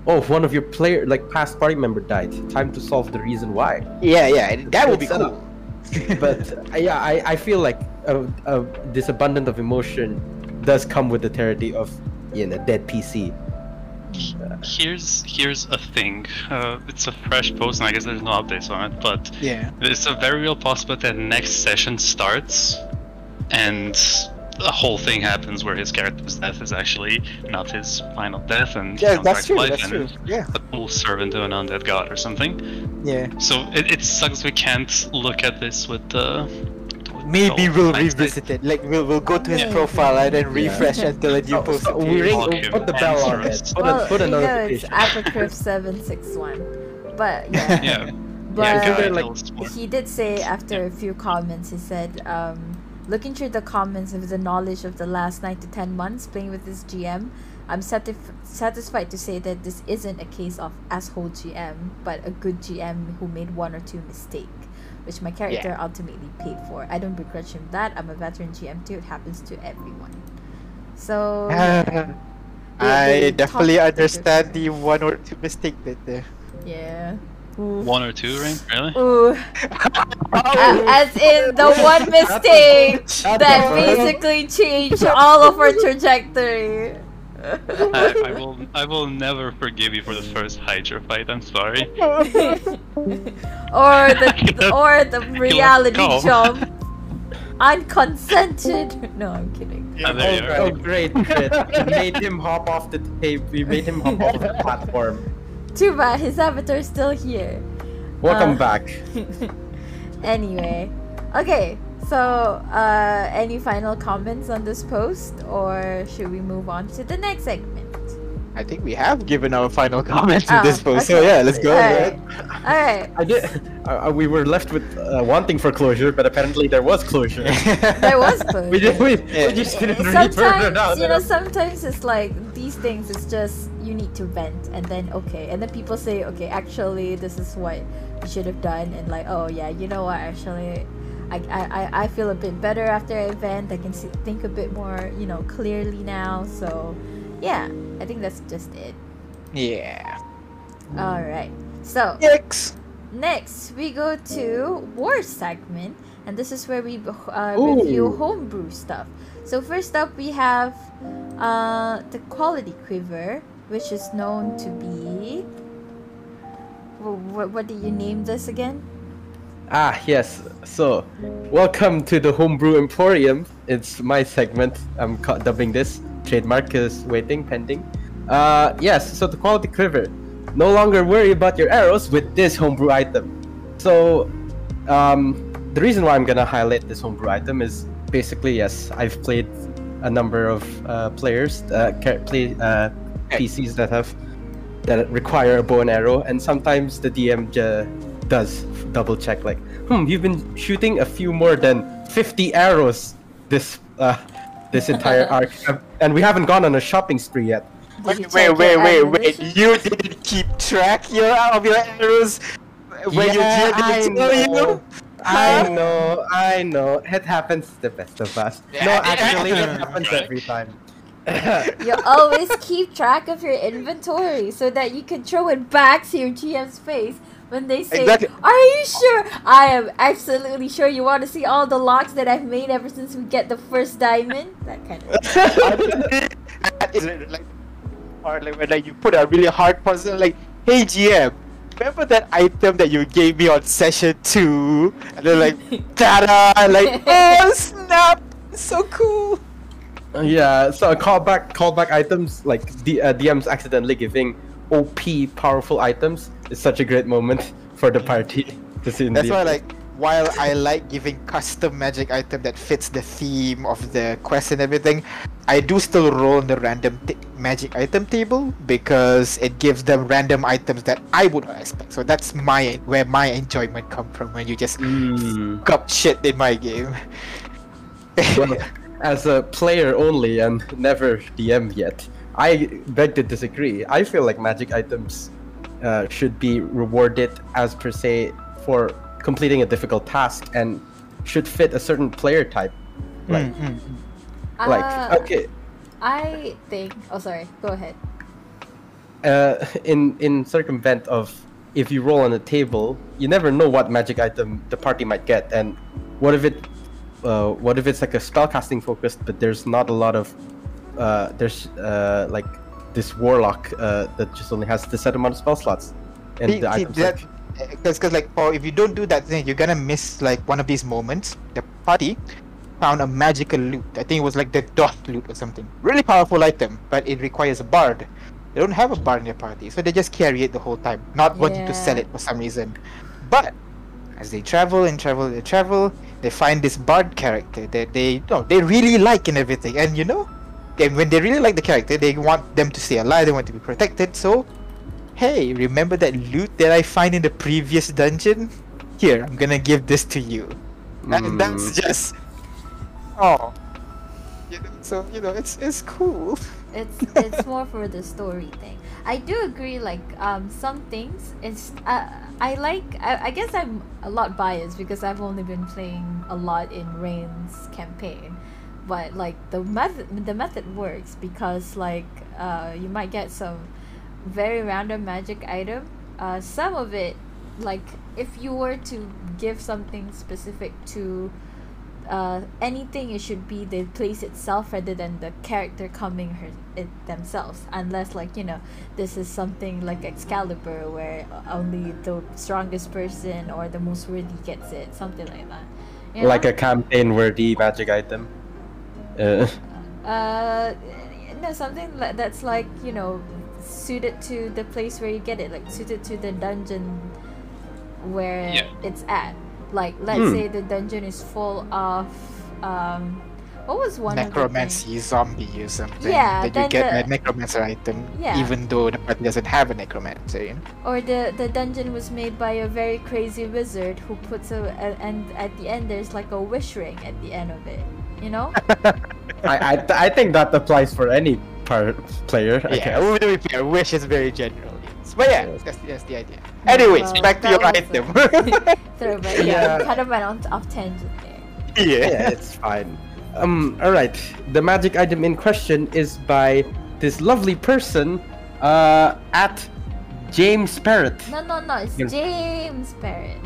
oh, if one of your player, like past party member died. Time to solve the reason why. Yeah, yeah, that would be Set up. cool. but uh, yeah, I, I feel like uh, uh, this abundance of emotion does come with the territory of you know dead PC. Here's here's a thing. Uh, it's a fresh post, and I guess there's no updates on it. But yeah. it's a very real possibility that next session starts, and the whole thing happens where his character's death is actually not his final death, and Yeah, comes that's back to true. life That's true. and Yeah, a will servant to an undead god or something. yeah. So it, it sucks we can't look at this with the. Maybe we'll revisit it. Like we'll we'll go to his Yeah. profile and then Yeah. refresh until a new Oh, post so we appears. ring, Okay, put the bell on it. Put well, a, put a you know it's notification. Apocryph seven six one, but yeah. Yeah. But yeah, Guy Guy like- he did say after a few comments, he said, um, looking through the comments with the knowledge of the last nine to ten months playing with this GM, I'm satisf- satisfied to say that this isn't a case of asshole GM, but a good GM who made one or two mistakes, which my character ultimately paid for. I don't begrudge him that. I'm a veteran GM too. It happens to everyone. So I definitely understand the one or two mistake bit there. yeah. One or two, Rain? Really? Ooh. A- As in the one mistake Shut that the fuck up. basically changed all of our trajectory. I, I will I will never forgive you for the first Hydra fight. I'm sorry. or the or the reality go. jump. Unconsented. No, I'm kidding. Ah, there you are. Oh, great, great. We made him hop off the table. We made him hop off the platform. Too bad his avatar's still here. Welcome Uh, back. Anyway, okay. So, uh, any final comments on this post, or should we move on to the next segment? I think we have given our final comments in this post. So yeah, let's go. Alright. All right. I did. Uh, we were left with uh, wanting for closure, but apparently there was closure. There was closure. we did. We, Yeah. we just didn't read further sometimes down. you know sometimes it's like these things it's just you need to vent and then okay and then people say okay actually this is what you should have done and like oh yeah you know what actually I, I, I- I feel a bit better after I vent I can see, think a bit more you know clearly now so yeah I think that's just it yeah. all right so Next. Next, we go to war segment, and this is where we uh, review homebrew stuff. So first up, we have uh, the quality quiver, which is known to be. What, what did you name this again? Ah, yes. So, welcome to the Homebrew Emporium. It's my segment. I'm dubbing this. Trademark is waiting, pending. Uh, yes. So the quality quiver. No longer worry about your arrows with this homebrew item. So, um, the reason why I'm gonna highlight this homebrew item is basically yes, I've played a number of uh, players, uh, play uh, PCs that have that require a bow and arrow, and sometimes the DM does double check like, hmm, you've been shooting a few more than 50 arrows this uh, this entire arc, and we haven't gone on a shopping spree yet. Wait, wait, wait, wait, wait. You didn't keep track your of your arrows when Yeah, you didn't I know. you. I know, I know. It happens to the best of us. No, actually, it happens every time. You always keep track of your inventory so that you can throw it back to your GM's face when they say, Exactly. Are you sure? I am absolutely sure you want to see all the locks that I've made ever since we get the first diamond? That kind of that is like hard like when like you put a really hard puzzle like hey GM remember that item that you gave me on session two and they're like ta-da like oh snap so cool Yeah, so callback callback items like the uh, DMs accidentally giving OP powerful items is such a great moment for the party to see. that's why like while I like giving custom magic item that fits the theme of the quest and everything, I do still roll in the random t- magic item table because it gives them random items that I would not expect. So that's my where my enjoyment come from when you just Mm. shit in my game. well, as a player only and never DM yet, I beg to disagree. I feel like magic items uh, should be rewarded as per se for completing a difficult task and should fit a certain player type. Like, Mm, mm. like Uh, okay, I think. Oh, sorry. Go ahead. uh, in in circumvent of if you roll on a table, you never know what magic item the party might get, and what if it, uh, what if it's like a spellcasting focused, but there's not a lot of, uh, there's uh, like this warlock uh, that just only has the set amount of spell slots, and See- the see, items that- like, because because like for if you don't do that thing you're gonna miss like one of these moments. The party found a magical loot. I think it was like the Doss lute or something. Really powerful item but it requires a bard. They don't have a bard in their party so they just carry it the whole time not wanting to sell it for some reason. But as they travel and travel and travel they find this bard character that they no they really like and everything. And you know then when they really like the character they want them to stay alive they want to be protected so hey, remember that loot that I find in the previous dungeon? Here, I'm gonna give this to you. And that's Mm. just oh. You know, so you know, it's it's cool. It's it's more for the story thing. I do agree. Like um, some things. It's uh, I like. I, I guess I'm a lot biased because I've only been playing a lot in Rain's campaign, but like the method the method works because like uh, you might get some very random magic item. Uh, some of it like if you were to give something specific to uh, anything, it should be the place itself rather than the character coming her it themselves. Unless like you know, this is something like Excalibur, where only the strongest person or the most worthy gets it, something like that. You Like know? a campaign worthy magic item. Uh, Uh, no, something like that's like you know, suited to the place where you get it, like suited to the dungeon where Yeah. it's at. Like, let's Hmm. say the dungeon is full of um, what was one of the necromancy zombie or something. Yeah, that you get the- a necromancer item, Yeah. even though the party doesn't have a necromancer. You know? or the the dungeon was made by a very crazy wizard who puts a, a and at the end there's like a wish ring at the end of it. You know? I, I I think that applies for any part player. I Yeah, guess. we to be fair, wish is very general. But yeah, that's, that's the idea. Anyways, Well, back to your item. a- Throwback. Yeah, Yeah. we kind of went on off tangent there. yeah. yeah, it's fine. Um, all right. The magic item in question is by this lovely person, uh, at James Parrott. No, no, no. It's James Barrett.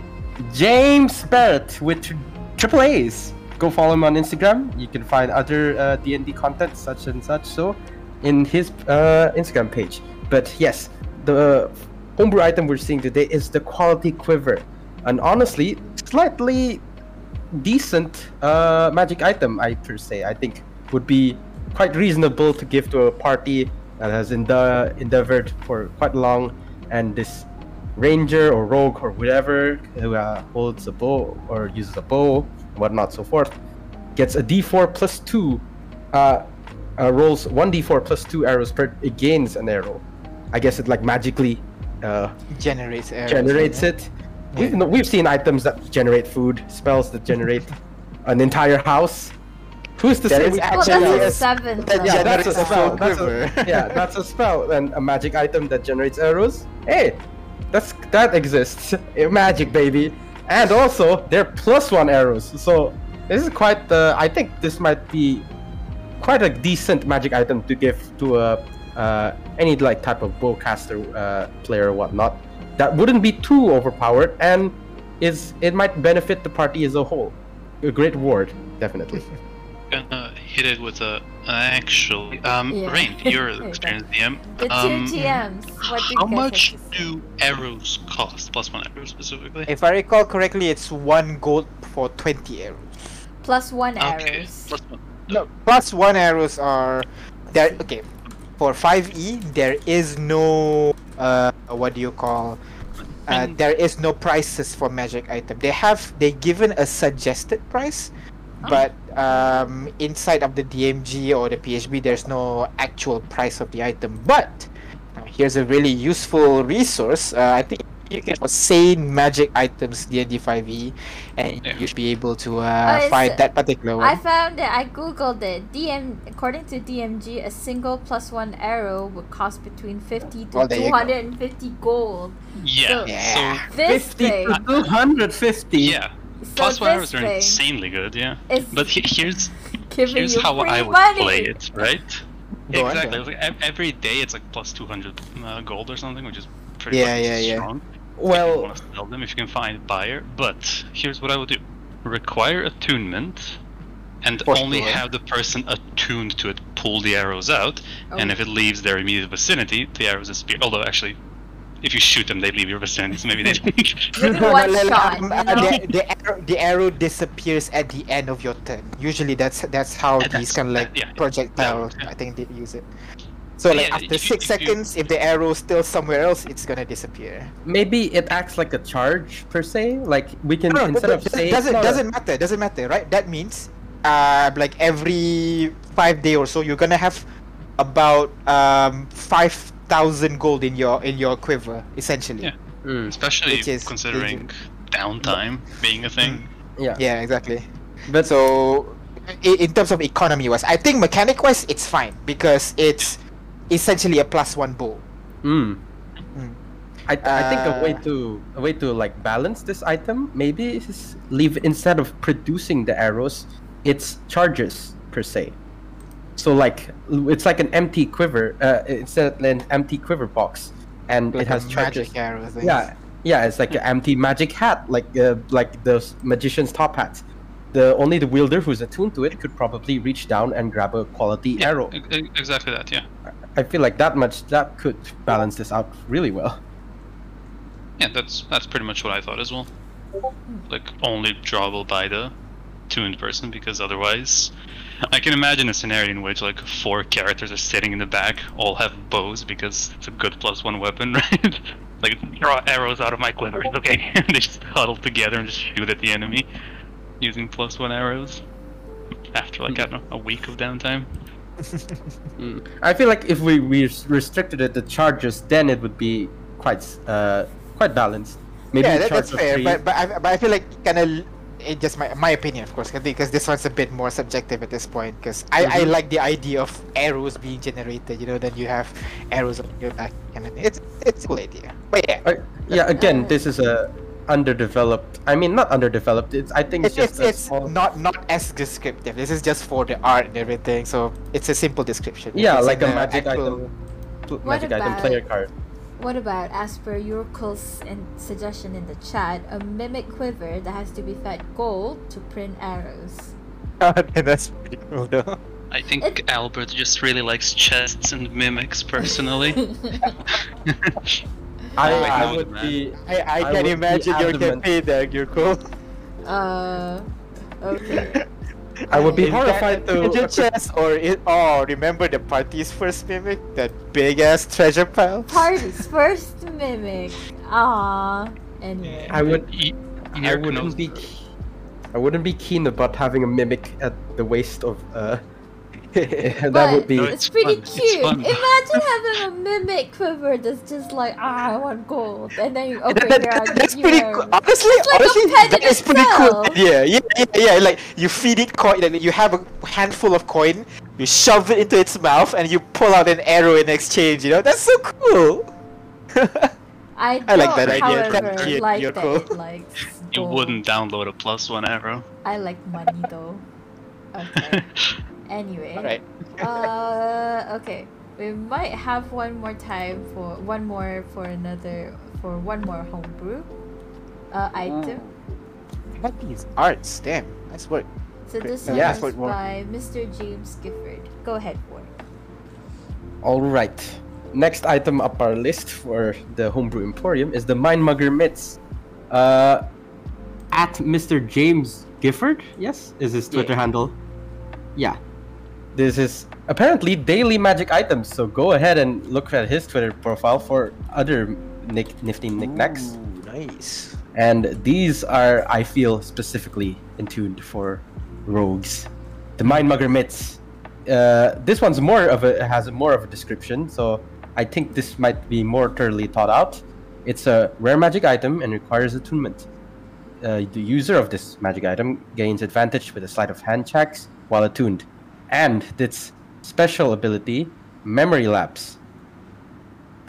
James Barrett with tri- triple A's. Go follow him on Instagram. You can find other uh, D&D content such and such so in his uh, Instagram page. But yes, the homebrew item we're seeing today is the quality quiver, and honestly, slightly decent uh, magic item. I per se, I think would be quite reasonable to give to a party that has ende- endeavored for quite long, and this ranger or rogue or whatever who uh, holds a bow or uses a bow, whatnot, so forth, gets a D4 plus two, uh, uh, rolls one D4 plus two arrows per. It gains an arrow. I guess it like magically uh, Generates arrows. generates yeah. it. We've no, we've seen items that generate food, spells that generate an entire house. Who's to That say we Well, that's a it's- seventh that yeah, that's a spell. That's a, yeah, that's a spell and a magic item that generates arrows. Hey, that's that exists. Magic, baby. And also, they're plus one arrows. So this is quite. Uh, I think this might be quite a decent magic item to give to a uh, any like type of bowcaster uh, player or whatnot. That wouldn't be too overpowered, and is it might benefit the party as a whole. A great ward, definitely. Gonna hit it with a actually. Um, Yeah. Rain, you're an experienced DM. The two Um, GMs. What do How guys much have to say? do arrows cost? Plus one arrow specifically. If I recall correctly, it's one gold for 20 arrows. Plus one Okay. arrows. Plus one. No, plus one arrows are there. Okay, for 5e, there is no uh, what do you call? Uh, there is no prices for magic item. They have they given a suggested price, Oh. but um, inside of the DMG or the PHB, there's no actual price of the item. But uh, here's a really useful resource. Uh, I think you can sane magic items D&D 5e, and Yeah. you should be able to uh, it's- find that particular one. I found it. I googled it. DM according to DMG, a single plus one arrow would cost between fifty to Well, there you two go. hundred and fifty gold. Yeah. So- Yeah. This 50 thing. to 250. Yeah. So Plus one this arrows are insanely good. Yeah. But he- here's here's how I would money. play it, right? Go exactly. Like, every day it's like plus 200 uh, gold or something, which is pretty Yeah, fucking yeah, yeah. strong. if you Well, want to sell them, if you can find a buyer. But here's what I would do: require attunement, and only sure. have the person attuned to it pull the arrows out. And Oh. if it leaves their immediate vicinity, the arrows disappear. Although actually, if you shoot them, they leave your vicinity, so maybe they. Maybe one No, no, no, shot, um, uh, the, the, arrow, the arrow disappears at the end of your turn. Usually, that's that's how Yeah, these that's- kind of like that- yeah, projectile. yeah. I think they use it. So like Yeah, after if you- six if you- seconds, if the arrow's still somewhere else, it's gonna disappear. maybe it acts like a charge per se. Like we can No, no, instead of doesn't saying doesn't, no, no. doesn't matter. Doesn't matter, right? That means, uh, like every five day or so, you're gonna have about um five thousand gold in your in your quiver, essentially. Yeah. Mm, Especially is- considering downtime being a thing. yeah. Yeah, exactly. But So, in, in terms of economy wise, I think mechanic wise it's fine because it's essentially a plus one bow. Mm. Mm. I, I think a way Uh, to a way to like balance this item maybe is leave instead of producing the arrows, it's charges per se. So like it's like an empty quiver. Uh, it's a, an empty quiver box, and Like it has a charges. magic arrow thing. Yeah, Yeah, it's like an empty magic hat, like uh, like those magician's top hats. The only the wielder who's attuned to it could probably reach down and grab a quality Yeah, arrow. exactly that. Yeah. I feel like that much that could balance this out really well. Yeah, that's that's pretty much what I thought as well. Like only drawable by the tuned person because otherwise I can imagine a scenario in which like four characters are sitting in the back, all have bows because it's a good plus one weapon, right? like draw arrows out of my quiver, okay. and they just huddle together and just shoot at the enemy using plus one arrows. After like I don't know, a week of downtime. Mm. I feel like if we, we restricted it to charges, then it would be quite uh quite balanced. Maybe yeah, that, that's fair. But but I, but I feel like kind of it just my my opinion, of course, because this one's a bit more subjective at this point. Because I, I Mhm. like the idea of arrows being generated. You know, then you have arrows on your back, and it's it's a cool idea. But yeah, Uh, yeah, again, this is a underdeveloped. I mean, not underdeveloped. It's I think it's it's, it's, just it's small- not not as descriptive. This is just for the art and everything, so it's a simple description. Yeah, it's like a the magic actual- item, pl- What magic item player card. What about, as per Yurkel's in suggestion in the chat, a mimic quiver that has to be fed gold to print arrows? Okay, that's pretty cool though. I think It- Albert just really likes chests and mimics personally. I, I would man. be. I, I, I can would be imagine your adamant. campaign there. You're cool. uh, okay. I would be Is horrified a treasure to. chest or it? Oh, remember the party's first mimic? That big ass treasure pile. Party's first mimic. Ah. Anyway. I would. Y- I Yerk wouldn't be. I wouldn't be keen about having a mimic at the waist of. uh That But would be. No, it's, it's pretty fun, cute. fun. Imagine having a mimic quiver that's just like, ah, I want gold, and then you open That- your that- that's your- pretty cool. Honestly, It's like a honestly, pet that in is pretty cool. Yeah, yeah, yeah, yeah. Like you feed it coin, like, you have a handful of coin, you shove it into its mouth, and you pull out an arrow in exchange. You know, that's so cool. I, I like don't, that idea. However, That's cute. like You're that cool. it You wouldn't download a plus one arrow. I like money though. Okay. Anyway. Alright. Uh, okay. We might have one more time for one more for another for one more homebrew uh, item. What these arts? Damn, nice work. So this Yeah. one Yeah. is What more? by Mr. James Gifford. Go ahead, Ward. All right. Next item up our list for the Homebrew Emporium is the Mind Mugger Mitts. Uh, at Mr. James Gifford, yes, is his Twitter Yeah. handle. Yeah. This is apparently daily magic items, so go ahead and look at his Twitter profile for other nick- nifty knickknacks. Ooh, nice. And these are, I feel, specifically intuned for rogues. The Mind Mugger Mitts. Uh, this one's more of a has a more of a description, so I think this might be more thoroughly thought out. It's a rare magic item and requires attunement. Uh, the user of this magic item gains advantage with a sleight of hand checks while attuned, and its special ability, Memory Lapse,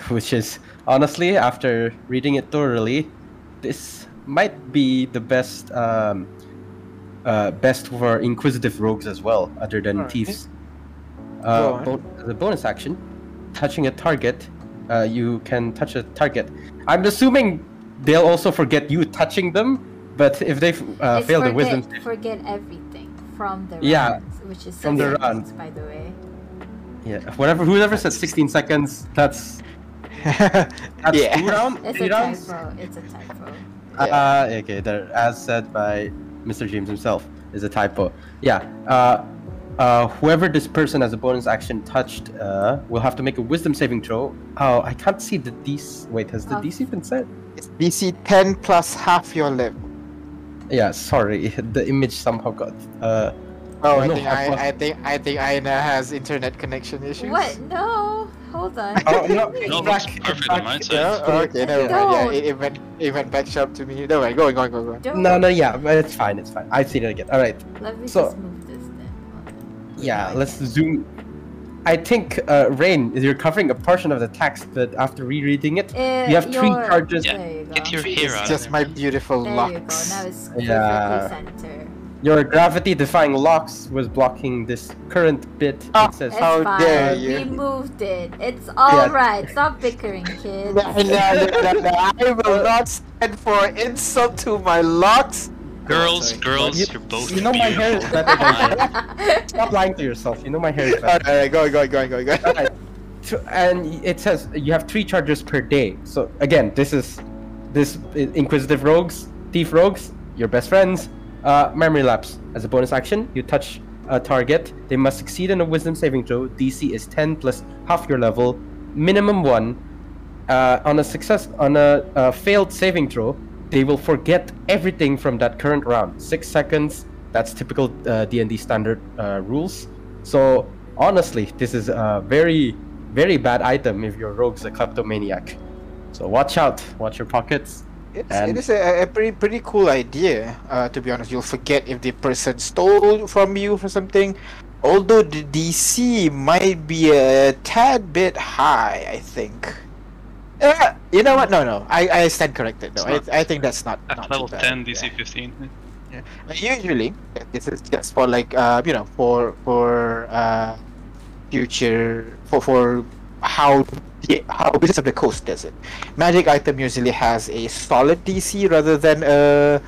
which is honestly, after reading it thoroughly, this might be the best um, uh, best for inquisitive rogues as well, other than Alright. thieves. Go Uh, bo- as a bonus action, touching a target, uh, you can touch a target. I'm assuming they'll also forget you touching them, but if they uh, It's fail the wisdom, forget everything from the Yeah, rounds, which is from the seconds, rounds. by the way. yeah, whatever, whoever said 16 seconds, that's that's yeah. two round, It's three a rounds. typo. It's a typo. Uh, okay, there, as said by Mr. James himself, is a typo. Yeah. Uh, uh, whoever this person as a bonus action touched uh, will have to make a wisdom saving throw. Oh, I can't see the DC. Wait, has the Oh. DC been set? It's DC 10 plus half your level. Yeah, sorry, the image somehow got. Uh, Oh, I no, think I I, think I think Aina has internet connection issues. What? No. Hold on. oh no, No, back- looks perfect back- on my side. Yeah, oh, okay, never mind. Don't. Yeah, it, it went it went back sharp to me. No, way, go on, go on, go on. Don't. No, no, yeah, but it's fine, it's fine. I've seen it again. All right. Let me So- just move this then. Yeah, let's zoom. I think, uh, Rain, you're covering a portion of the text, but after rereading it, Uh, you have three your- charges. Yeah, you go. get your hair It's just my there. beautiful There you go. locks. Now it's Yeah. Perfectly center. Your gravity-defying locks was blocking this current bit. Oh, It says It's How fine. dare We moved it. It's all Yeah. Stop bickering, kids. No, no, no, no, no, I will not stand for insult to my locks. Girls, sorry. girls, You- you're both you know my hair is beautiful. better than Stop lying to yourself. You know my hair is better. Alright, go, go, go, go, go. Alright. So- and it says you have three charges per day. So again, this is this uh, inquisitive rogues, thief rogues, your best friends. Uh, memory lapse as a bonus action. You touch a target. They must succeed in a Wisdom saving throw. DC is 10 plus half your level, minimum one. Uh, on a success on a uh, failed saving throw, they will forget everything from that current round. Six seconds. That's typical uh, D&D standard uh, rules. So honestly, this is a very, very bad item if your rogue's a kleptomaniac. So watch out. Watch your pockets. It's, And- it is a, a pretty pretty cool idea. Uh, to be honest, you'll forget if the person stole from you for something. Although the DC might be a tad bit high, I think. Uh, you know what? No, no. I, I stand corrected. No, not- I, I think that's not, At not level too bad. 10, DC Yeah. 15. Yeah. Usually, this is just for like uh, you know for for uh, future for for how the how Wizards of the Coast does it. Magic item usually has a solid DC rather than a,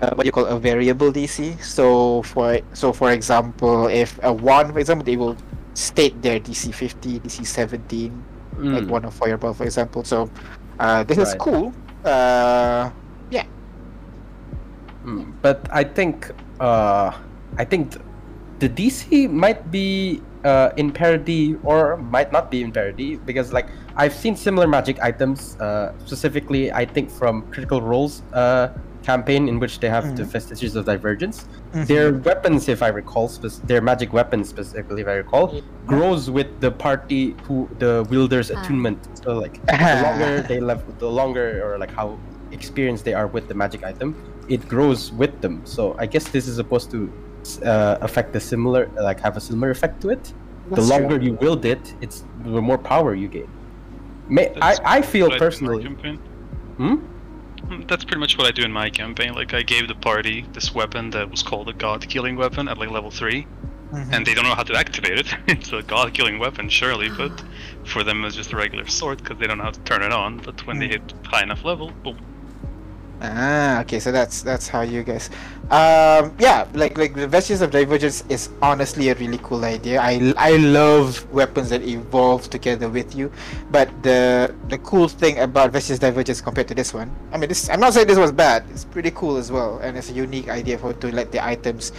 uh what you call a variable DC. So for so for example, if a one, for example, they will state their DC 50, DC 17, like Mm. one of Fireball, for example. So uh, this is cool. Uh, Mm, But I think uh, I think th- the DC might be uh, in parody or might not be in parody because like I've seen similar magic items uh, specifically I think from Critical Role's uh, campaign in which they have the Mhm. Vestiges of Divergence. mhm. Their weapons, if I recall, spec- their magic weapons specifically, if I recall, grows with the party who the wielder's Ah. attunement. So like the longer they level, the longer or like how experienced they are with the magic item, it grows with them. So I guess this is supposed to uh, affect the similar, like have a similar effect to it. the That's true. longer you wield it, it's the more power you gain. May, I, That's I feel what I do personally. Hmm? Mm, That's pretty much what I do in my campaign. Like, I gave the party this weapon that was called a god killing weapon at like level 3, Mhm. and they don't know how to activate it. it's a god killing weapon, surely, but for them it's just a regular sword because they don't know how to turn it on. But when they Mm. hit high enough level, boom. Ah, okay, so that's that's how you guys. Um, yeah, like like the Vestiges of Divergence is honestly a really cool idea. I I love weapons that evolve together with you, but the the cool thing about Vestiges Divergence compared to this one, I mean, this I'm not saying this was bad. It's pretty cool as well, and it's a unique idea for to let the items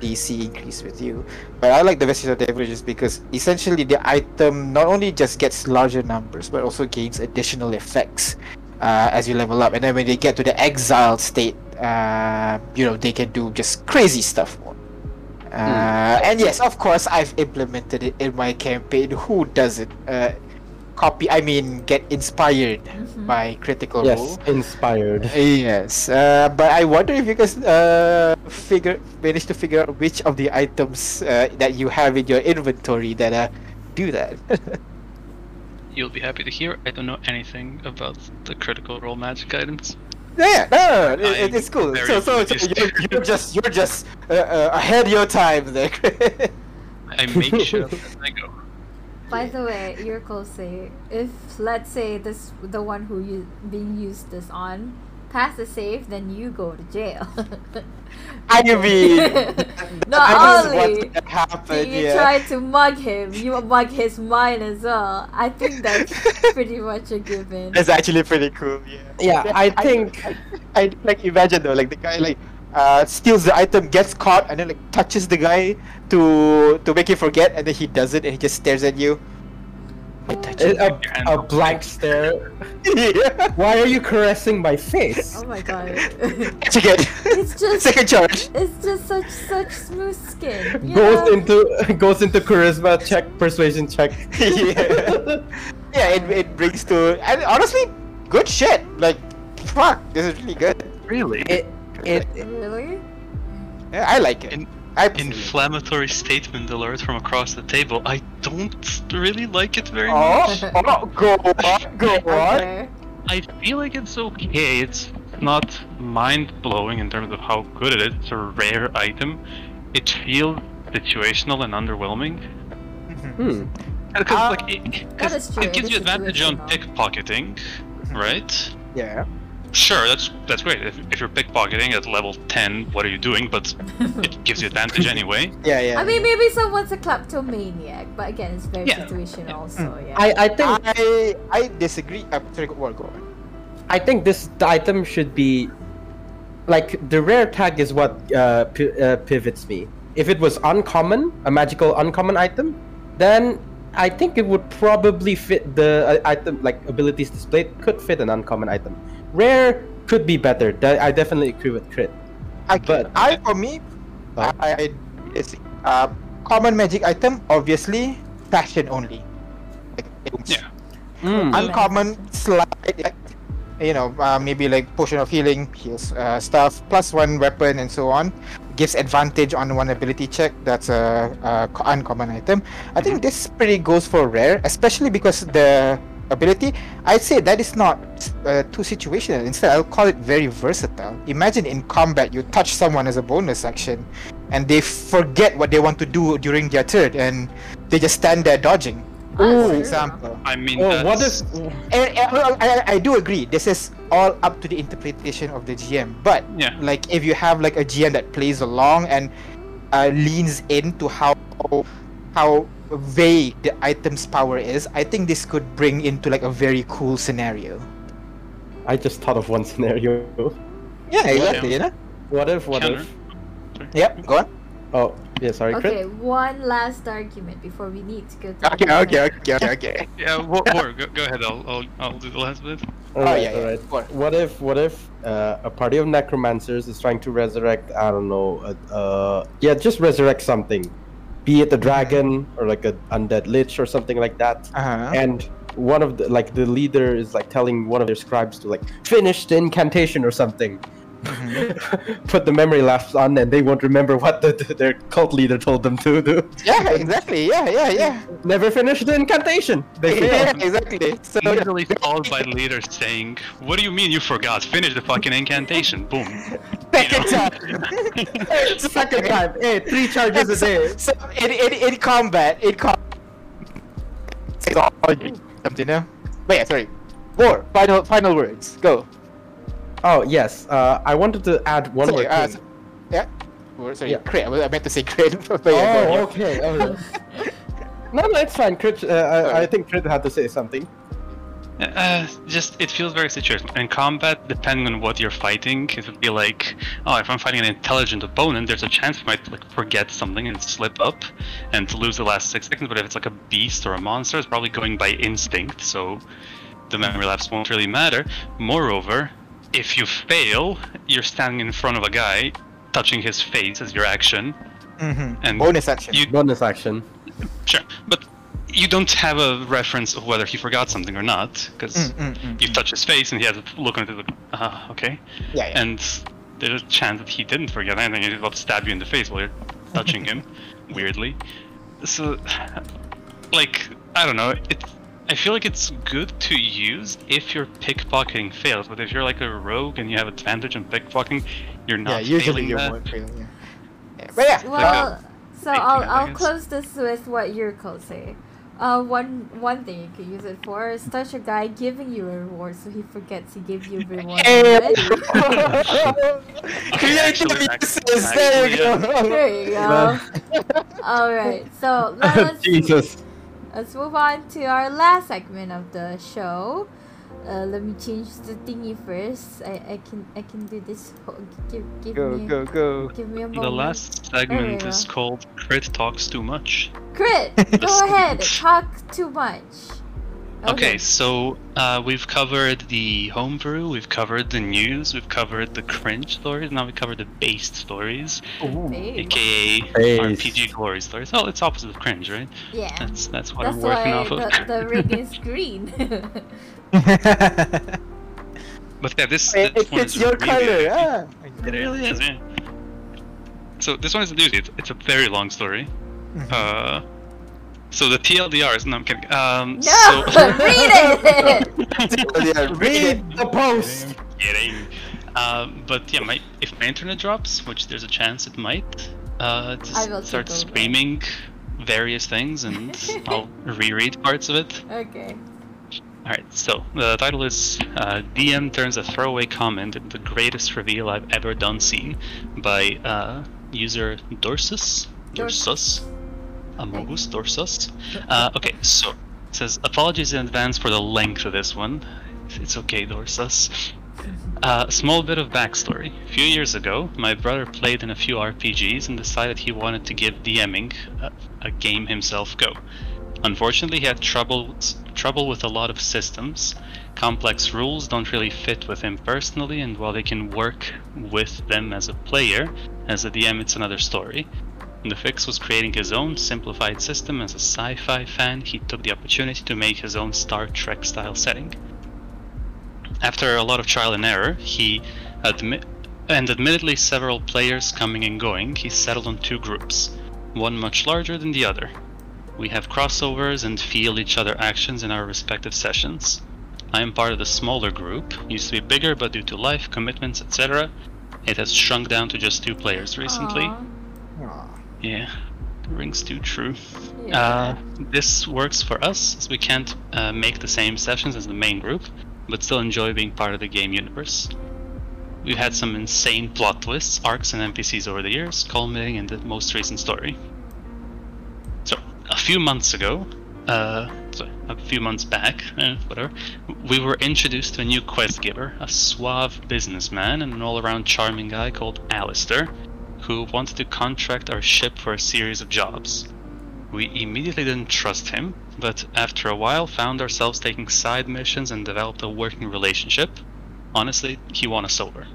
DC increase with you. But I like the Vestiges of Divergence because essentially the item not only just gets larger numbers, but also gains additional effects uh, as you level up. And then when they get to the exalted state, uh, you know, they can do just crazy stuff more. Uh, And yes, of course, I've implemented it in my campaign. Who doesn't? Uh, copy, I mean, get inspired Mhm. by Critical Yes, Role. inspired. Yes, uh, but I wonder if you guys uh, figure manage to figure out which of the items uh, that you have in your inventory that uh, do that. You'll be happy to hear I don't know anything about the critical role magic items. Yeah, no, no, no, it, it's cool. So, so, so you're, you're just you're just uh, uh, ahead of your time there. I make sure as I go. By the way, your say if let's say this the one who you being used this on pass the safe, then you go to jail. I mean, Not that is only what happened. you Yeah. try to mug him, you mug his mind as well. I think that's pretty much a given. It's actually pretty cool. Yeah. Yeah, I think. I, I like imagine though, like the guy like uh steals the item, gets caught, and then like touches the guy to to make him forget, and then he does it, and he just stares at you. I touch A, you. a, a blank stare. yeah. Why are you caressing my face? Oh my god. Touch again. It's just- second charge. it's just such such smooth skin. you Goes know? into goes into charisma check, persuasion check. yeah. yeah, it, it brings to and honestly, good shit. Like, fuck, this is really good. Really? It it Really? Yeah, I like it. In- I Inflammatory statement alert from across the table. I don't really like it very Oh, much. oh, go on, go on. Okay. I feel like it's okay. It's not mind blowing in terms of how good it is. It's a rare item. It feels situational and underwhelming. Hmm. Because Ah, like it, 'cause that is true, it gives it you advantage on pickpocketing, right? Yeah. Sure, that's that's great. If, if you're pickpocketing at level 10, what are you doing? But it gives you advantage anyway. Yeah, yeah. I mean, maybe someone's a kleptomaniac, but again, it's very Yeah. situational. So yeah. I, I think I I disagree. Uh, sorry, go, well, go on. I think this the item should be like the rare tag is what uh, pi- uh, pivots me. If it was uncommon, a magical uncommon item, then I think it would probably fit the uh, item like abilities displayed could fit an uncommon item. Rare could be better. I definitely agree with crit. I, But- I for me, Huh? I, I disagree. Uh, common magic item, obviously, fashion only. Like, Yeah. Mm. Uncommon slight, effect, you know, uh, maybe like potion of healing, heals uh, stuff, plus one weapon and so on. Gives advantage on one ability check. That's a, a uncommon item. I think this pretty goes for rare, especially because the ability. I'd say that is not uh, too situational. Instead, I'll call it very versatile. Imagine in combat, you touch someone as a bonus action, and they forget what they want to do during their turn, and they just stand there dodging. Ooh. For example. I mean, Oh, what if? And, and, I, I do agree. This is all up to the interpretation of the GM. But Yeah. like, if you have like a GM that plays along and uh, leans into how how vague the item's power is, I think this could bring into like a very cool scenario. I just thought of one scenario. Yeah, exactly. You know. What if? What Counter. if? Yep. Go on. Oh, yeah. Sorry, Okay, crit. one last argument before we need to go to Okay. the Okay. Okay. Okay. Okay. Yeah, War, War go, go ahead. I'll, I'll I'll do the last bit. All Oh, yeah, yeah. all right. Go on. What if, what if uh, a party of necromancers is trying to resurrect? I don't know. Uh, uh, yeah, just resurrect something, be it a dragon or like a undead lich or something like that. Uh-huh. And one of the like the leader is like telling one of their scribes to like finish the incantation or something. Put the memory lapse on, and they won't remember what the, their cult leader told them to do. Yeah. Exactly. Yeah. Yeah. Yeah. Never finish the incantation. They fail. yeah. Exactly. So Literally followed by leaders saying, "What do you mean you forgot? Finish the fucking incantation!" Boom. second time. Second time. Hey, three charges a day. So in, in, in combat, in combat, something now. Wait, yeah, sorry. War. Final final words. Go. Oh yes, uh, I wanted to add one Sorry, more uh, thing. so- yeah. War, sorry. Yeah. Crit. I was- I meant to say crit. but oh, okay. Oh, yeah. no, no, it's fine. Crit, uh, I, I think Crit had to say something. Uh, just it feels very situational. In combat, depending on what you're fighting, it would be like, oh, if I'm fighting an intelligent opponent, there's a chance I might like forget something and slip up and to lose the last six seconds. But if it's like a beast or a monster, it's probably going by instinct, so the memory lapse won't really matter. Moreover, if you fail, you're standing in front of a guy, touching his face as your action, Mhm. and Bonus action. you Bonus action. sure, but you don't have a reference of whether he forgot something or not, because Mm, mm, mm, you touch his face and he has a look on it like, uh, okay. Yeah, yeah. And there's a chance that he didn't forget anything and he's about to stab you in the face while you're touching him, weirdly. So, like, I don't know, it. I feel like it's good to use if your pickpocketing fails, but if you're like a rogue and you have advantage on pickpocketing, you're not yeah, not usually failing you're that. more fail, yeah. yeah. But yeah. Well, so I'll I'll close this with what Yurko say. Uh, one one thing you could use it for is touch a guy giving you a reward, so he forgets he gave you a reward Hey. already. Creative Actually. There you go. There you go. All right, so let's Jesus. Let's move on to our last segment of the show. Uh, let me change the thingy first. I, I can I can do this. Give give Go me go go. give me a moment. The last segment is called Crit Talks Too Much. Crit, go ahead. Talk too much. Okay, so uh, we've covered the homebrew, we've covered the news, we've covered the cringe stories, now we covered the based stories, Hey. aka Based. RPG glory stories. Oh, it's opposite of cringe, right? Yeah. That's that's what That's I'm working why off of. the, the ring is green. But yeah, this, it, this it one fits is your really color. easy. Ah. It really is, yeah. So this one is a doozy. It's, it's a very long story. Mhm. Uh, so the TLDR is no, I'm kidding. Um, no, so, read it. read it. Read the post. kidding. Uh, but yeah, my if my internet drops, which there's a chance it might, uh, I just start take over. screaming various things, and I'll reread parts of it. Okay. Alright, so the title is uh, DM turns a throwaway comment into the greatest reveal I've ever done seen by uh, user Dorsus. Dorsus. Amogus Dorsus. Uh, okay, so it says apologies in advance for the length of this one. It's okay, Dorsus. Uh, small bit of backstory. A few years ago, my brother played in a few RPGs and decided he wanted to give DMing a, a game himself go. Unfortunately, he had trouble trouble with a lot of systems. Complex rules don't really fit with him personally, and while they can work with them as a player, as a DM, it's another story. The fix was creating his own simplified system. As a sci-fi fan, he took the opportunity to make his own Star Trek style setting. After a lot of trial and error, he admit and admittedly several players coming and going, he settled on two groups, one much larger than the other. We have crossovers and feel each other actions in our respective sessions. I am part of the smaller group, used to be bigger but due to life, commitments, etc. It has shrunk down to just two players recently. Aw, Aw. Yeah, rings too true. yeah. Uh, this works for us as we can't uh, make the same sessions as the main group, but still enjoy being part of the game universe. We've had some insane plot twists, arcs, and NPCs over the years, culminating in the most recent story. So, a few months ago, uh, sorry, a few months back, eh, whatever, we were introduced to a new quest giver, a suave businessman and an all-around charming guy called Alistair, who wanted to contract our ship for a series of jobs. We immediately didn't trust him, but after a while found ourselves taking side missions and developed a working relationship. Honestly, he won us over.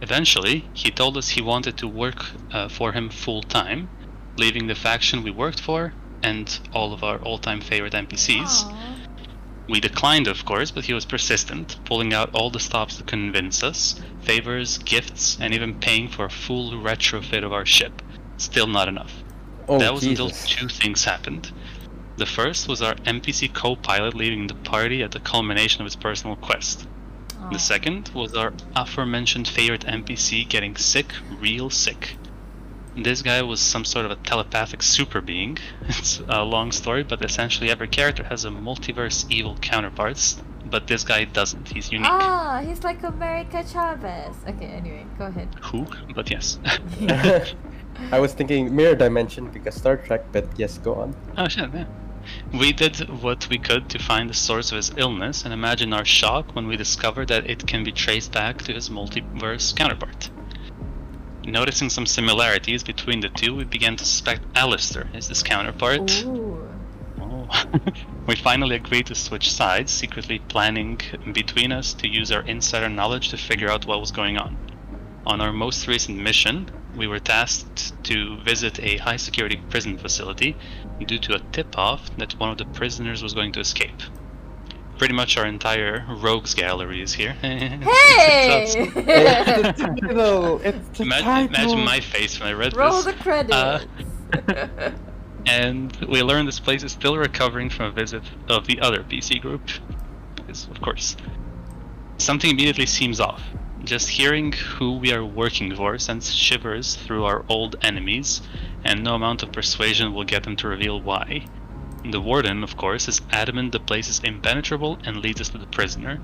Eventually, he told us he wanted to work uh, for him full time, leaving the faction we worked for and all of our all time favorite NPCs. Aw. We declined, of course, but he was persistent, pulling out all the stops to convince us favors, gifts, and even paying for a full retrofit of our ship. Still not enough. Oh, that was Jesus. until two things happened. The first was our NPC co pilot leaving the party at the culmination of his personal quest. Aw. The second was our aforementioned favorite NPC getting sick, real sick. This guy was some sort of a telepathic super being. It's a long story, but essentially every character has a multiverse evil counterparts, but this guy doesn't. He's unique. Ah, he's like America Chavez. Okay, anyway, go ahead. Who? But yes. I was thinking mirror dimension because Star Trek, but yes, go on. Oh shit, yeah. We did what we could to find the source of his illness and imagine our shock when we discovered that it can be traced back to his multiverse counterpart. Noticing some similarities between the two, we began to suspect Alistair is this counterpart. Ooh. Oh. we finally agreed to switch sides, secretly planning between us to use our insider knowledge to figure out what was going on. On our most recent mission, we were tasked to visit a high security prison facility due to a tip off that one of the prisoners was going to escape. Pretty much our entire rogues gallery is here. Hey! It's the title. It's the imagine, title. imagine my face when I read Roll this. the credits. Uh, and we learn this place is still recovering from a visit of the other PC group. Because, of course, something immediately seems off. Just hearing who we are working for sends shivers through our old enemies, and no amount of persuasion will get them to reveal why. The warden, of course, is adamant the place is impenetrable and leads us to the prisoner.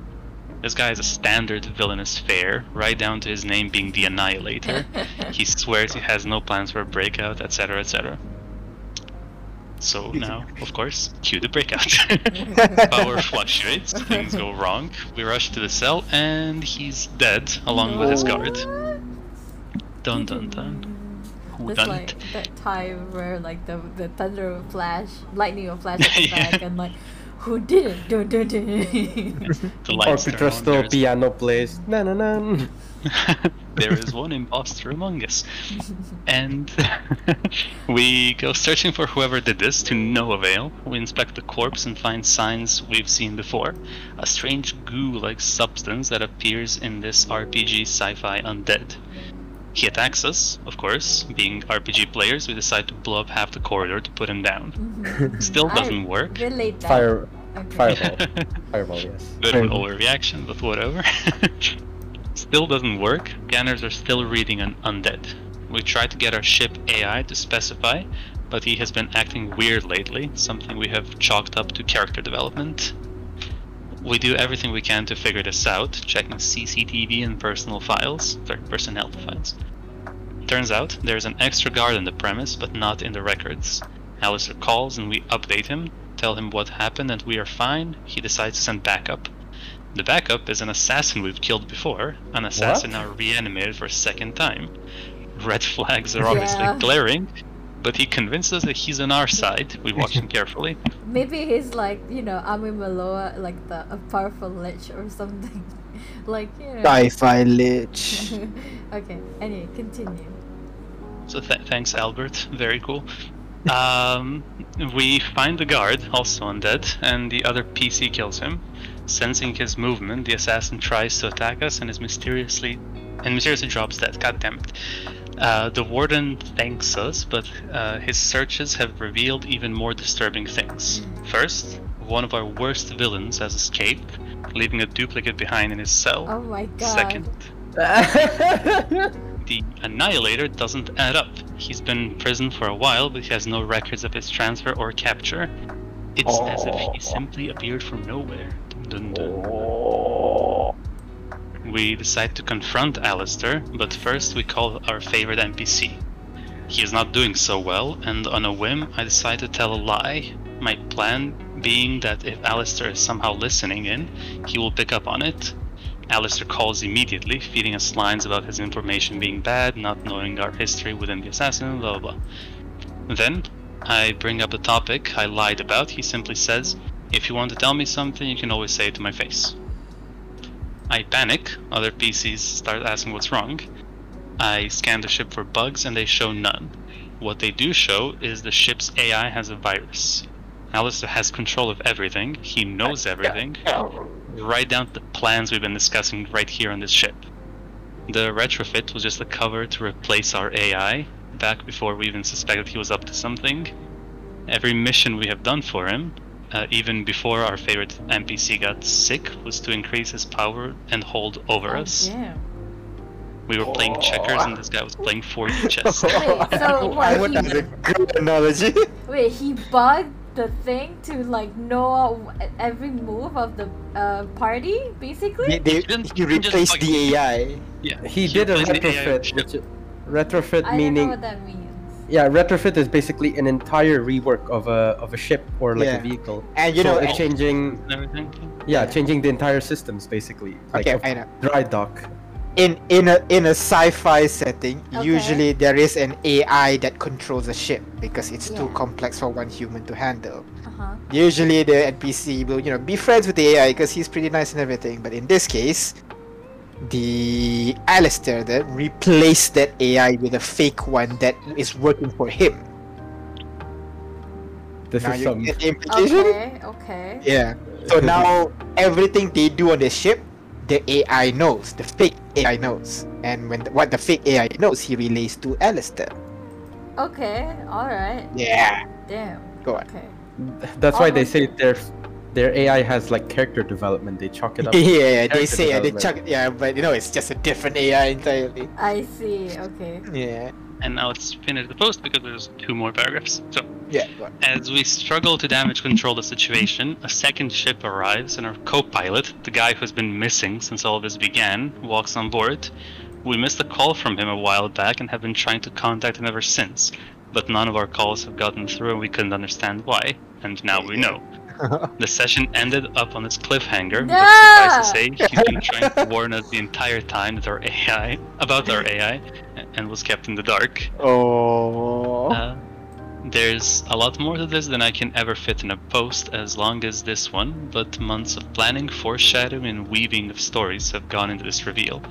This guy is a standard villainous fare, right down to his name being the Annihilator. he swears he has no plans for a breakout, etc., etc. So now, of course, cue the breakout. Power fluctuates, things go wrong. We rush to the cell, and he's dead along with his guard. Dun dun dun. Who It's done like that time where like the the thunder will flash, lightning will flash at the Yeah. back, and like, who did it? Dun, dun, dun. The lights turn on, Orchestral there's- piano plays. Na na na. there is one imposter among us. And we go searching for whoever did this to no avail. We inspect the corpse and find signs we've seen before. A strange goo like substance that appears in this RPG sci fi undead. He attacks us, of course. Being RPG players, we decide to blow up half the corridor to put him down. Mhm. Still doesn't work. Relate that. Fire, Okay. fireball, fireball. Yes. Bit of an overreaction, but whatever. still doesn't work, scanners are still reading an undead. We try to get our ship AI to specify, but he has been acting weird lately, something we have chalked up to character development. We do everything we can to figure this out, checking CCTV and personal files, sorry, personnel files. Turns out there's an extra guard on the premise, but not in the records. Alistair calls and we update him, tell him what happened and we are fine. He decides to send backup. The backup is an assassin we've killed before, an assassin What? now reanimated for a second time. Red flags are obviously Yeah. glaring, but he convinced us that he's on our side. We watch him carefully. Maybe he's like, you know, Ami Maloa, like the a powerful lich or something. like, you know. Sci-fi lich. okay, anyway, continue. So th- thanks, Albert. Very cool. Um, we find the guard, also undead, and the other PC kills him. Sensing his movement, the assassin tries to attack us and is mysteriously and mysteriously drops dead. God damn it. Uh, the warden thanks us, but uh, his searches have revealed even more disturbing things. First, one of our worst villains has escaped, leaving a duplicate behind in his cell. Oh my god. Second, the Annihilator doesn't add up. He's been in prison for a while, but he has no records of his transfer or capture. It's as if he simply appeared from nowhere. Dun, dun, dun. We decide to confront Alistair, but first we call our favorite NPC. He is not doing so well, and on a whim, I decide to tell a lie. My plan being that if Alistair is somehow listening in, he will pick up on it. Alistair calls immediately, feeding us lines about his information being bad, not knowing our history within the assassin, blah blah blah. Then, I bring up the topic I lied about. He simply says, If you want to tell me something, you can always say it to my face. I panic, other PCs start asking what's wrong. I scan the ship for bugs and they show none. What they do show is the ship's AI has a virus. Alistair has control of everything, he knows everything, right down to the plans we've been discussing right here on this ship. The retrofit was just a cover to replace our AI, back before we even suspected he was up to something. Every mission we have done for him, uh, even before our favorite NPC got sick, was to increase his power and hold over Oh, us. damn. We were playing checkers and this guy was playing 4D chess. Wait, so what? What He, is a good analogy? wait, he bugged the thing to like know every move of the uh, party, basically. They, they, didn't- you he replaced fucking- the AI. Yeah, he did a replaced the AI retrofit. ship. Which, retrofit I don't know meaning what that means. Yeah, retrofit is basically an entire rework of a of a ship or like Yeah. a vehicle. And you So know, it's changing everything. yeah, changing the entire systems basically. Like okay, a I know. dry dock. In in a in a sci-fi setting, Okay. usually there is an AI that controls a ship because it's too complex for one human to handle. Uh huh. Usually the NPC will, you know, be friends with the AI because he's pretty nice and everything. But in this case, the Alistair that replaced that AI with a fake one that is working for him. This now is you some get the implication? Okay. Okay. Yeah. So now everything they do on the ship, the AI knows. The fake AI knows. And when the, what the fake AI knows, he relays to Alistair. Okay. All right. Yeah. Damn. Go on. Okay. That's why they Almost say their their AI has like character development. They chalk it up. yeah, they say uh, they development. chuck. Yeah, but you know, it's just a different AI entirely. I see. Okay. Yeah. And now let's finish the post because there's two more paragraphs. So, Yeah. As we struggle to damage control the situation, a second ship arrives, and our co pilot, the guy who's been missing since all of this began, walks on board. We missed a call from him a while back and have been trying to contact him ever since, but none of our calls have gotten through and we couldn't understand why, and now we know. The session ended up on this cliffhanger, but suffice to say, he's been trying to warn us the entire time that our AI about our AI and was kept in the dark. Oh. Uh, there's a lot more to this than I can ever fit in a post as long as this one, but months of planning, foreshadowing, and weaving of stories have gone into this reveal.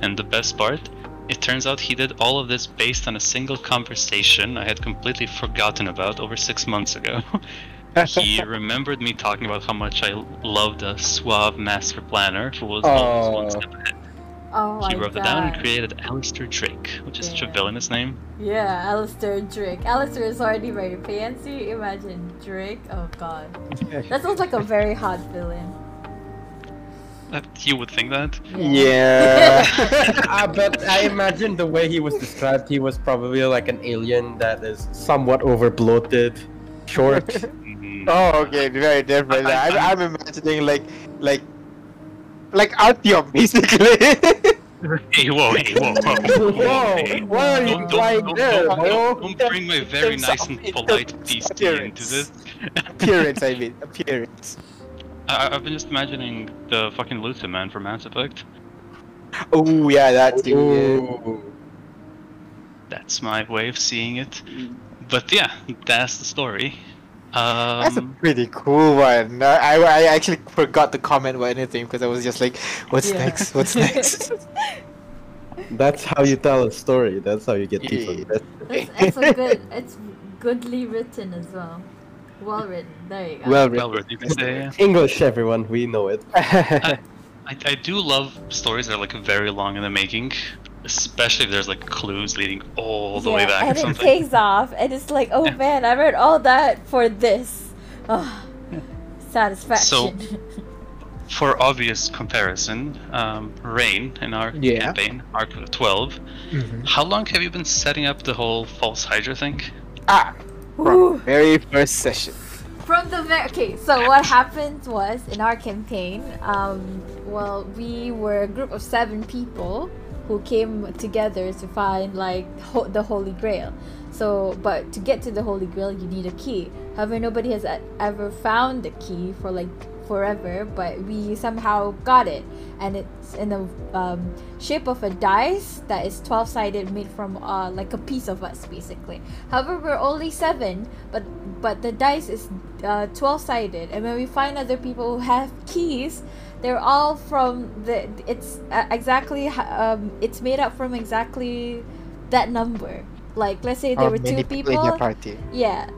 And the best part, it turns out he did all of this based on a single conversation I had completely forgotten about over six months ago. he remembered me talking about how much I loved a suave master planner who was always one Oh. step ahead. Oh He wrote god. it down and created Alistair Drake, which is such a villainous name. Yeah, Alistair Drake. Alistair is already very fancy. Imagine Drake. Oh god. That sounds like a very hot villain. that you would think that. Yeah. uh, but I imagine the way he was described, he was probably like an alien that is somewhat over bloated, short. Oh, okay, very different. I- I'm, I- I'm imagining like, like, like Artyom, basically. Hey, whoa, hey, whoa, whoa, Whoa, hey, why are you don't, flying don't, there, don't, don't, don't bring my very nice and polite terms appearance. into this. appearance, I mean, appearance. I, I've been just imagining the fucking Illusive Man from Mass Effect. Oh yeah, that's the. Ooh. That's my way of seeing it. Mm. But yeah, that's the story. Um, That's a pretty cool one. I, I, I actually forgot to comment about anything because I was just like, what's Yeah. next? What's next? That's how you tell a story. That's how you get people. Yeah. It's, it's a good. It's goodly written as well. Well written. There you go. well, well, written, you can say, yeah. English, everyone, we know it. I, I do love stories that are like very long in the making, especially if there's like clues leading all the way Yeah, back or and it something. pays off, and it's like, oh Yeah. man, I read all that for this. Oh, satisfaction. For obvious comparison, um, Rain in our Yeah. campaign, Arc 12, Mhm. how long have you been setting up the whole false Hydra thing? Ah, from Ooh. very first session. From the very okay, so what happened was in our campaign, um, well, we were a group of seven people who came together to find like ho- the Holy Grail. So, but to get to the Holy Grail, you need a key. However, nobody has ever found the key for like forever, but we somehow got it, and it's in the um, shape of a dice that is twelve sided, made from uh, like a piece of us, basically. However, we're only seven, but but the dice is uh, 12 sided and when we find other people who have keys they're all from the it's uh, exactly um, it's made up from exactly that number. Like let's say there were two people in your people party? yeah.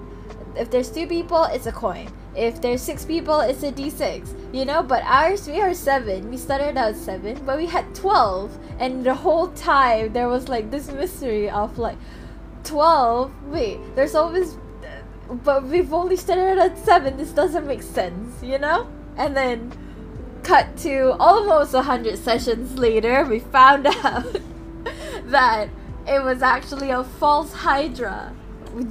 If there's two people it's a coin. If there's six people it's a d6 you know? But ours we are seven. We started out seven but we had 12 and the whole time there was like this mystery of like 12 wait there's always but we've only started at 7 this doesn't make sense you know? And then cut to almost 100 sessions later we found out that it was actually a false hydra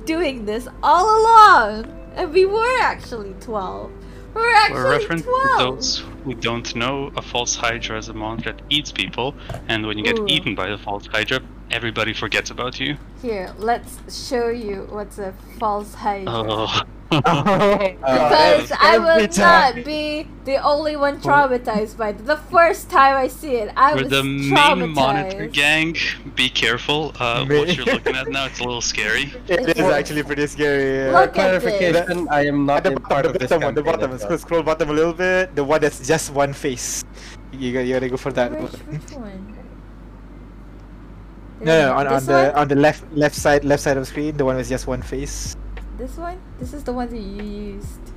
doing this all along. And we were actually 12 we were For actually reference 12 to those who don't know, a false Hydra is a monster that eats people, and when you get Ooh. eaten by the false Hydra, everybody forgets about you. here let's show you what's a false hydra Oh, Because Uh, I will time. not be the only one traumatized by it. The first time I see it, I we're was the main monitor gang. Be careful. Uh, what you're looking at now, it's a little scary. It is actually pretty scary. Look For at this. clarification, I am not At the in bottom, part the of this bottom one, the bottom. as Scroll, well. scroll bottom a little bit. The one that's just one face. You gotta, you gotta go for that Which, one. which one? No, no, on, on the one? on the left left side left side of the screen, the one with just one face. This one? This is the one that you used.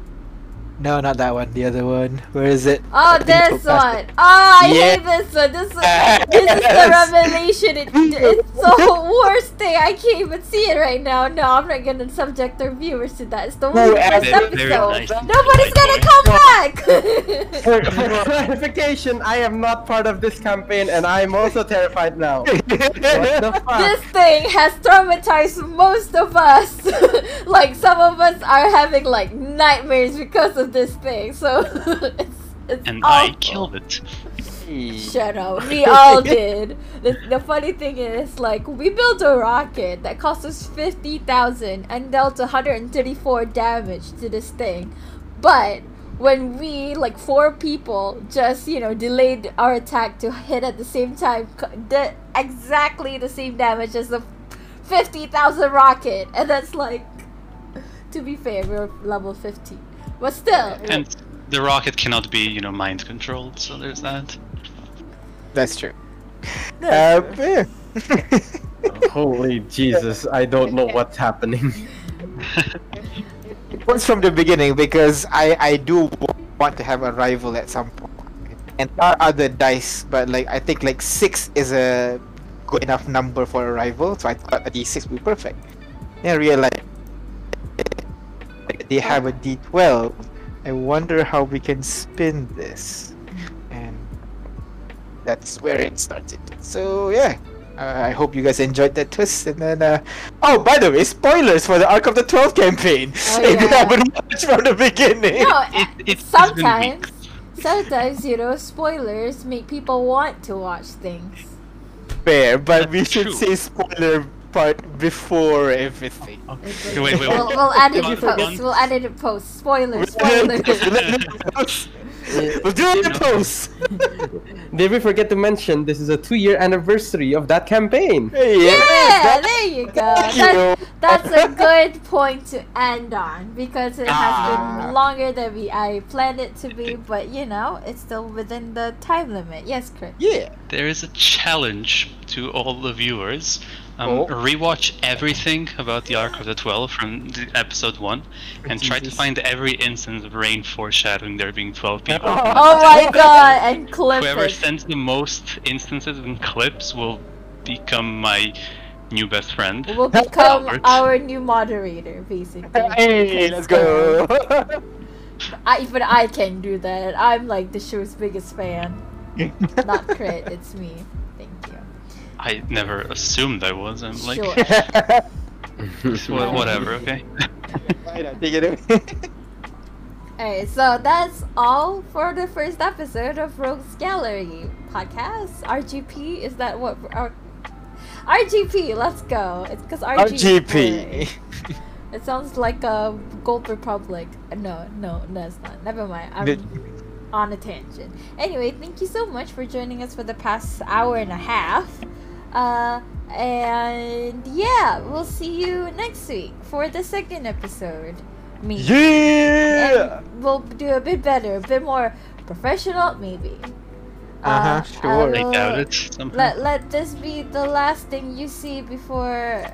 No, not that one. The other one. Where is it? Oh, I this so fast. one! Oh, I Yeah. hate this one. This one. This is the revelation. It, it's the worst thing. I can't even see it right now. No, I'm not gonna subject our viewers to that. It's the Oh, worst and- Very, very episode. nice. Nobody's gonna Boy. come back. For, for clarification, I am not part of this campaign, and I am also terrified now. What the fuck? this thing has traumatized most of us. like some of us are having like nightmares because of this thing. So it's it's And I killed it. Shut up. We all did. The, the funny thing is, like, we built a rocket that cost us 50,000 and dealt 134 damage to this thing. But when we, like, four people just, you know, delayed our attack to hit at the same time, c- did exactly the same damage as the 50,000 rocket. And that's like, to be fair, we're level 50. But still, And the rocket cannot be, you know, mind controlled, so there's that. That's true. that's Uh, true. yeah. Holy Jesus, I don't know what's happening. It was from the beginning because I I do want to have a rival at some point. point, and there are other dice, but like I think like six is a good enough number for a rival, so I thought a d6 would be perfect. Then I realized they have a d12. I wonder how we can spin this, and that's where it started. So yeah. Uh, I hope you guys enjoyed that twist. And then, uh, oh, by the way, spoilers for the Arc of the Twelve campaign. Oh, if you haven't watched from the beginning. No, It- uh, it's sometimes, sometimes you know, spoilers make people want to watch things. Fair, but we should true. say spoiler part before everything. Okay, wait, wait, We'll, we'll add it Come in on, post. We'll add it in post. Spoilers. We'll Spoilers. do it in post. Did we forget to mention this is a two-year anniversary of that campaign? yeah, yeah, there you go. Thank That, you. that's a good point to end on because it has Ah. been longer than we I planned it to be, but you know, it's still within the time limit. Yes, Chris. Yeah. There is a challenge to all the viewers. Um, Oh. Rewatch everything about the Arc of the Twelve from the episode one, and try to find every instance of Rain foreshadowing there being twelve people. Oh my god, and clip Whoever it. sends the most instances and clips will become my new best friend. will become Albert. our new moderator, basically. Hey, let's go. I, even I can do that. I'm like the show's biggest fan. Not Crit, it's me. Thank you. I never assumed I was. I'm like, Sure. wha- whatever, okay. Why not? Take it away. Alright, so that's all for the first episode of Rogues Gallery podcast. RGP, is that what our RGP, let's go. It's because RGP. RGP. It sounds like a Gold Republic. Uh, No, no, no, it's not. Never mind. I'm Did- on a tangent. Anyway, thank you so much for joining us for the past hour and a half. Uh, and yeah, we'll see you next week for the second episode. Maybe. Yeah. And we'll do a bit better, a bit more professional, maybe. Uh-huh, sure. I will doubt it. Somehow. Let, let this be the last thing you see before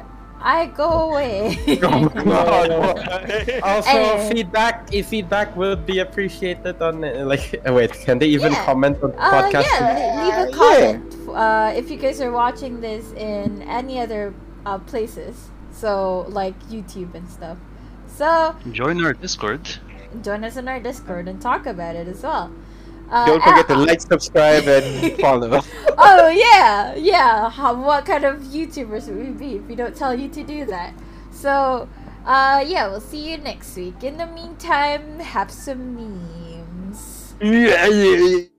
I go away. Oh my god. Also, Eh. feedback. If feedback would be appreciated on uh, like. wait, can they even Yeah. comment on Uh, podcast? yeah, leave a Yeah. comment uh, if you guys are watching this in any other uh, places, so like YouTube and stuff. So Join our Discord. join us in our Discord and talk about it as well. Uh, Don't forget to like, subscribe, and follow. oh yeah, yeah. How, what kind of YouTubers would we be if we don't tell you to do that? So, uh, yeah, we'll see you next week. In the meantime, have some memes. Yeah, yeah, yeah.